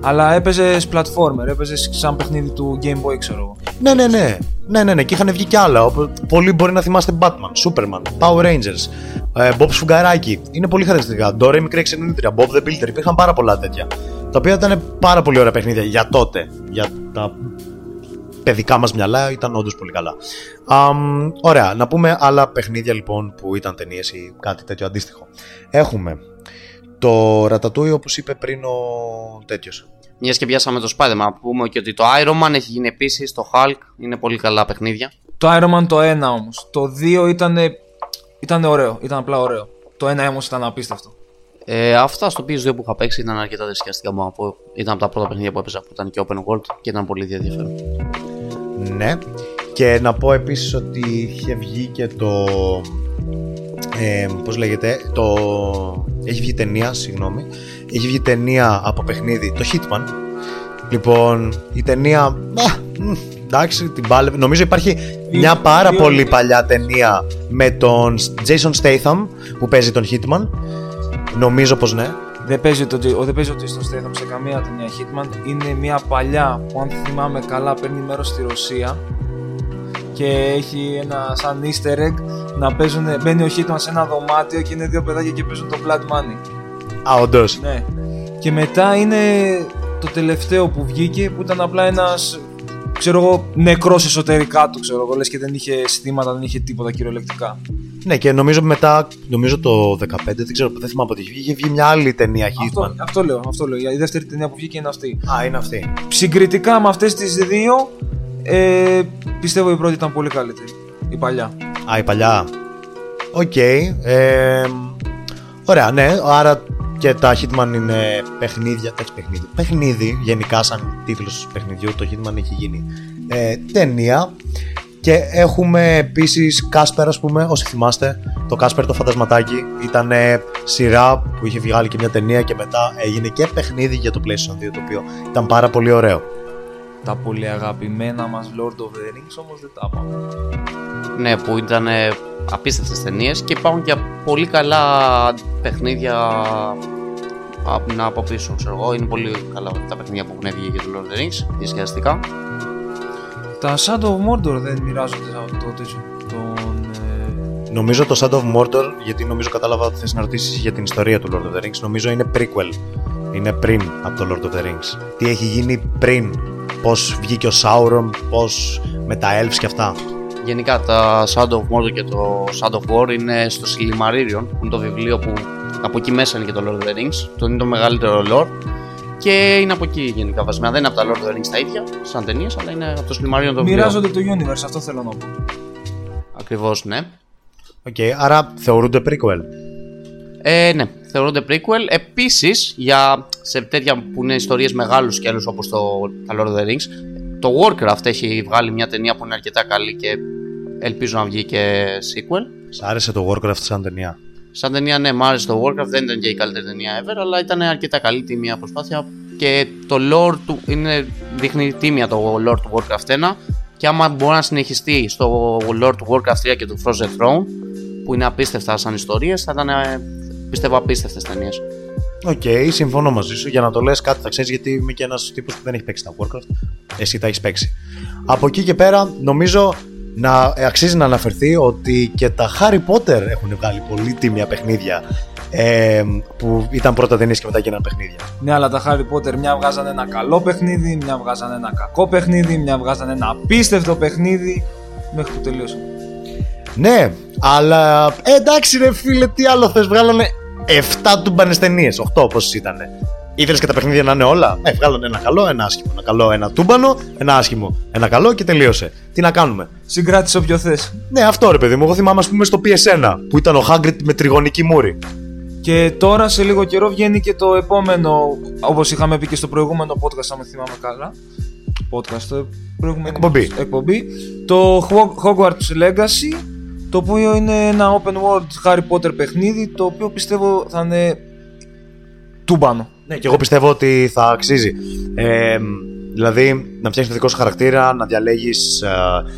Αλλά έπαιζες platformer, έπαιζες σαν παιχνίδι του Game Boy, ξέρω εγώ. Ναι, ναι, ναι. Ναι, ναι, ναι. Και είχαν βγει κι άλλα. Όπου πολλοί μπορεί να θυμάστε Batman, Superman, Power Rangers, ε, Bob Σφουγγαράκη. Είναι πολύ χαρακτηριστικά. Dora Μικρή 63, Bob the Builder. Υπήρχαν πάρα πολλά τέτοια. Τα οποία ήταν πάρα πολύ ωραία παιχνίδια για τότε. Για τα παιδικά μας μυαλά ήταν όντως πολύ καλά. Αμ, ωραία, να πούμε άλλα παιχνίδια λοιπόν που ήταν ταινίες ή κάτι τέτοιο αντίστοιχο. Έχουμε το Ratatouille όπως είπε πριν ο τέτοιος. Μιας και πιάσαμε το Spider-Man, να πούμε και ότι το Iron Man έχει γίνει επίσης, το Hulk είναι πολύ καλά παιχνίδια. Το Iron Man το 1 όμως. Το 2 ήταν, ήταν ωραίο, ήταν απλά ωραίο. Το 1 όμως ήταν απίστευτο. Ε, αυτά στο PS2 που είχα παίξει ήταν αρκετά διασκεδαστικά μου από. Ήταν από τα πρώτα παιχνίδια που έπαιζα που ήταν και open world και ήταν πολύ ενδιαφέρον. Ναι. Και να πω επίσης ότι είχε βγει και το... Ε, πώς λέγεται, το... Έχει βγει ταινία, συγγνώμη. Έχει βγει ταινία από παιχνίδι, το Hitman. Λοιπόν, η ταινία... Α, μ, εντάξει, την πάλευε. Νομίζω υπάρχει μια πάρα δύο- πολύ παλιά ταινία με τον Jason Statham που παίζει τον Hitman. Νομίζω πως ναι. Δεν παίζει, το, J- ο- δεν παίζει ο Jason Statham σε καμία ταινία Hitman. Είναι μια παλιά που αν θυμάμαι καλά παίρνει μέρος στη Ρωσία και έχει ένα σαν easter egg να παίζουν, μπαίνει ο Hitman σε ένα δωμάτιο και είναι δύο παιδάκια και παίζουν το Blood Money. Α, όντως. Ναι. Και μετά είναι το τελευταίο που βγήκε που ήταν απλά ένας ξέρω εγώ νεκρός εσωτερικά του ξέρω εγώ λες και δεν είχε αισθήματα, δεν είχε τίποτα κυριολεκτικά. Ναι, και νομίζω μετά, νομίζω το 15, δεν ξέρω, δεν θυμάμαι πότε είχε βγει, είχε βγει μια άλλη ταινία Hitman. Αυτό, αυτό λέω, αυτό λέω. Η δεύτερη ταινία που βγήκε είναι αυτή. Α, είναι αυτή. Συγκριτικά με αυτές τις δύο ε, πιστεύω η πρώτη ήταν πολύ καλύτερη. Η παλιά. Α, η παλιά. Οκ. ε, ωραία, ναι. Άρα και τα Hitman είναι παιχνίδια. Εντάξει, παιχνίδι. Παιχνίδι, γενικά, σαν τίτλος παιχνιδιού, το Hitman έχει γίνει ε, ταινία. Και έχουμε επίσης Κάσπερ, ας πούμε, όσοι θυμάστε. Το Κάσπερ το φαντασματάκι ήταν σειρά που είχε βγάλει και μια ταινία και μετά έγινε και παιχνίδι για το PlayStation 2, το οποίο ήταν πάρα πολύ ωραίο. Τα πολύ αγαπημένα μας Lord of the Rings όμως δεν τα πάμε. Ναι, που ήταν ε, απίστευτες ταινίες και υπάρχουν και πολύ καλά παιχνίδια από, να από πίσω, ξέρω εγώ. Είναι πολύ καλά τα παιχνίδια που έχουν βγει για το Lord of the Rings, διασκεδαστικά. Τα Shadow of Mordor δεν μοιράζονται το τέτοιο. Τον, ε, Νομίζω το Shadow of Mordor, γιατί νομίζω κατάλαβα ότι θες να ρωτήσεις για την ιστορία του Lord of the Rings, νομίζω είναι prequel. Είναι πριν από το Lord of the Rings. Τι έχει γίνει πριν. Πώς βγήκε ο Sauron, πώς με τα elves και αυτά. Γενικά τα Shadow of Mordor και το Shadow of War είναι στο Silmarillion, που είναι το βιβλίο που από εκεί μέσα είναι και το Lord of the Rings. Το είναι το μεγαλύτερο lore και είναι από εκεί γενικά βασικά. Δεν είναι από τα Lord of the Rings τα ίδια, σαν ταινίες, αλλά είναι από το Silmarillion το βιβλίο. μοιράζονται το universe, αυτό θέλω να πω. Ακριβώς, ναι. Οκ, άρα θεωρούνται prequel. Ε, ναι, θεωρούνται prequel. Επίσης, για σε τέτοια που είναι ιστορίες μεγάλου σκέλους όπως το τα Lord of the Rings, το Warcraft έχει βγάλει μια ταινία που είναι αρκετά καλή και ελπίζω να βγει και sequel. Σ' άρεσε το Warcraft σαν ταινία; Σαν ταινία, ναι, μ' άρεσε το Warcraft, δεν ήταν και η καλύτερη ταινία ever, αλλά ήταν αρκετά καλή τη μία προσπάθεια. Και το lore του είναι, δείχνει τίμια το lore του Warcraft 1. Και άμα μπορεί να συνεχιστεί στο lore του Warcraft 3 και του Frozen Throne, που είναι απίστευτα σαν ιστορίες, θα ήταν ε, πιστεύω απίστευτες ταινίες. Οκ, συμφωνώ μαζί σου. Για να το λες κάτι θα ξέρεις, γιατί είμαι και ένας τύπος που δεν έχει παίξει τα Warcraft. Εσύ τα έχεις παίξει. Από εκεί και πέρα, νομίζω να ε, αξίζει να αναφερθεί ότι και τα Harry Potter έχουν βγάλει πολύ τίμια παιχνίδια ε, που ήταν πρώτα ταινίες και μετά γίνανε παιχνίδια. Ναι, αλλά τα Harry Potter μια βγάζανε ένα καλό παιχνίδι, μια βγάζανε ένα κακό παιχνίδι, μια βγάζανε ένα απίστευτο παιχνίδι. Μέχρι που τελείωσε. Ναι, αλλά ε, εντάξει ρε φίλε, τι άλλο θες, βγάλανε 7 τούμπανες ταινίες, 8 πόσες ήτανε. Ήθελες και τα παιχνίδια να είναι όλα; Ε, βγάλανε ένα καλό, ένα άσχημο. Ένα καλό, ένα τούμπανο, ένα άσχημο. Ένα καλό και τελείωσε. Τι να κάνουμε; Συγκράτησε όποιο θες. Ναι, αυτό ρε παιδί μου. Εγώ θυμάμαι, ας πούμε, στο PS1 που ήταν ο Hagrid με τριγωνική μούρη. Και τώρα σε λίγο καιρό βγαίνει και το επόμενο, όπως είχαμε πει και στο προηγούμενο podcast, αν θυμάμαι καλά. Podcast, το προηγούμενο Εκπομπή. εκπομπή. Το Hogwarts Legacy, το οποίο είναι ένα open world Harry Potter παιχνίδι, το οποίο πιστεύω θα είναι τούμπανο. Ναι, και εγώ πιστεύω ότι θα αξίζει. Ε, δηλαδή, να φτιάξεις το δικό σου χαρακτήρα, να διαλέγεις ε,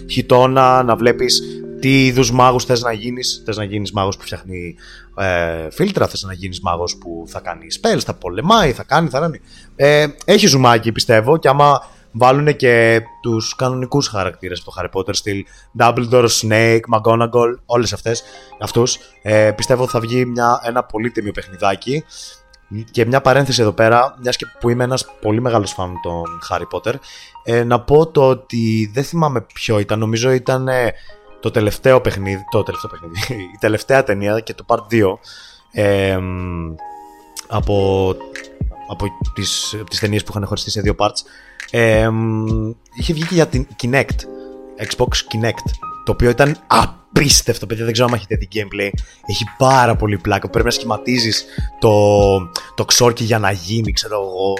χιτόνα, να βλέπεις τι είδους μάγου θες να γίνεις. Θες να γίνεις μάγος που φτιάχνει ε, φίλτρα, θες να γίνεις μάγος που θα κάνει spells, θα πολεμάει, θα κάνει, θα κάνει. Ε, έχει ζουμάκι, πιστεύω, και άμα βάλουν και τους κανονικούς χαρακτήρες του Harry Potter, στυλ Dumbledore, Snake, McGonagall, όλες αυτές, αυτούς, ε, πιστεύω ότι θα βγει μια, ένα πολύτιμιο παιχνιδάκι. Και μια παρένθεση εδώ πέρα, μιας και που είμαι ένας πολύ μεγάλος φαν των Harry Potter, ε, να πω το ότι δεν θυμάμαι ποιο ήταν, νομίζω ήταν ε, το τελευταίο παιχνίδι, το τελευταίο παιχνίδι, η τελευταία ταινία και το Part 2 ε, από, από τις, τις ταινίες που είχαν χωριστεί σε δύο parts ε, είχε βγει και για την Kinect, Xbox Kinect, το οποίο ήταν απίστευτο, παιδιά. Δεν ξέρω αν έχετε δει gameplay. Έχει πάρα πολύ πλάκα. Πρέπει να σχηματίζεις το, το ξόρκι για να γίνει, ξέρω εγώ.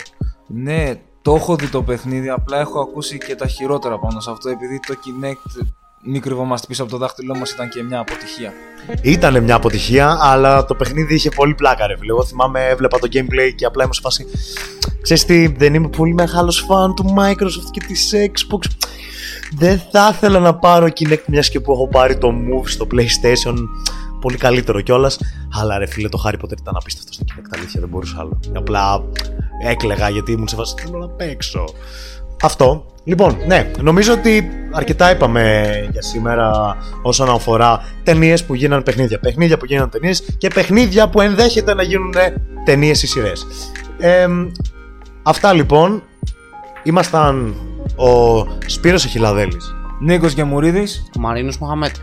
Ναι, το έχω δει το παιχνίδι. Απλά έχω ακούσει και τα χειρότερα πάνω σε αυτό. Επειδή το Kinect, μην κρυβόμαστε πίσω από το δάχτυλό μας, ήταν και μια αποτυχία. Ήταν μια αποτυχία, αλλά το παιχνίδι είχε πολύ πλάκα, ρε φίλε. Εγώ θυμάμαι, έβλεπα το gameplay και απλά ήμουν σε φάση. Ξέρεις τι, δεν είμαι πολύ μεγάλος φαν του Microsoft και της Xbox. Δεν θα ήθελα να πάρω Kinect μιας και που έχω πάρει το Move στο PlayStation. Πολύ καλύτερο κιόλας. Αλλά ρε φίλε, το Harry Potter ήταν απίστευτο στο Kinect. Αλήθεια, δεν μπορούσα άλλο. Απλά έκλεγα γιατί ήμουν σε φάση. Θέλω να παίξω. Αυτό. Λοιπόν, ναι, νομίζω ότι αρκετά είπαμε για σήμερα όσον αφορά ταινίες που γίνανε παιχνίδια. Παιχνίδια που γίνανε ταινίες και παιχνίδια που ενδέχεται να γίνουν ταινίες ή σειρές. Ε, αυτά λοιπόν. Ήμασταν ο Σπύρος Αχιλαδέλης Νίκος Γεμουρίδης. Ο Μαρίνος Μοχαμέτ.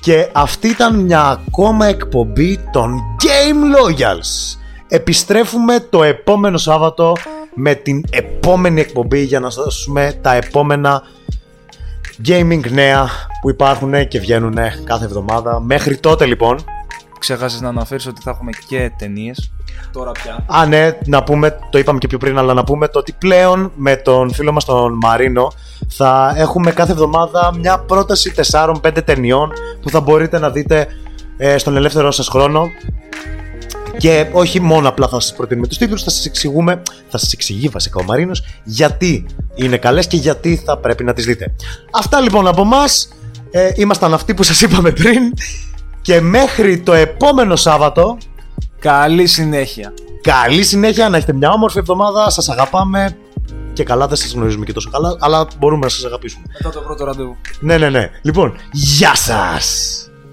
και αυτή ήταν μια ακόμα εκπομπή των Game Loyals. Επιστρέφουμε το επόμενο Σάββατο με την επόμενη εκπομπή για να σας δώσουμε τα επόμενα gaming νέα που υπάρχουν και βγαίνουν κάθε εβδομάδα. Μέχρι τότε λοιπόν, Ξέχασες να αναφέρεις ότι θα έχουμε και ταινίες. Τώρα πια. Α, ναι, να πούμε, το είπαμε και πιο πριν, αλλά να πούμε το ότι πλέον με τον φίλο μας τον Μαρίνο θα έχουμε κάθε εβδομάδα μια πρόταση 4-5 ταινιών που θα μπορείτε να δείτε ε, στον ελεύθερό σας χρόνο και όχι μόνο απλά θα σας προτείνουμε τους τίτλους, θα σας εξηγούμε, θα σας εξηγεί βασικά ο Μαρίνος γιατί είναι καλές και γιατί θα πρέπει να τις δείτε. Αυτά λοιπόν από μας ε, ήμασταν αυτοί που σας είπαμε πριν και μέχρι το επόμενο Σάββατο Καλή συνέχεια. Καλή συνέχεια, να έχετε μια όμορφη εβδομάδα. Σας αγαπάμε. Και καλά, δεν σας γνωρίζουμε και τόσο καλά, αλλά μπορούμε να σας αγαπήσουμε. Μετά το πρώτο ραντεβού. Ναι, ναι, ναι. Λοιπόν, γεια σας!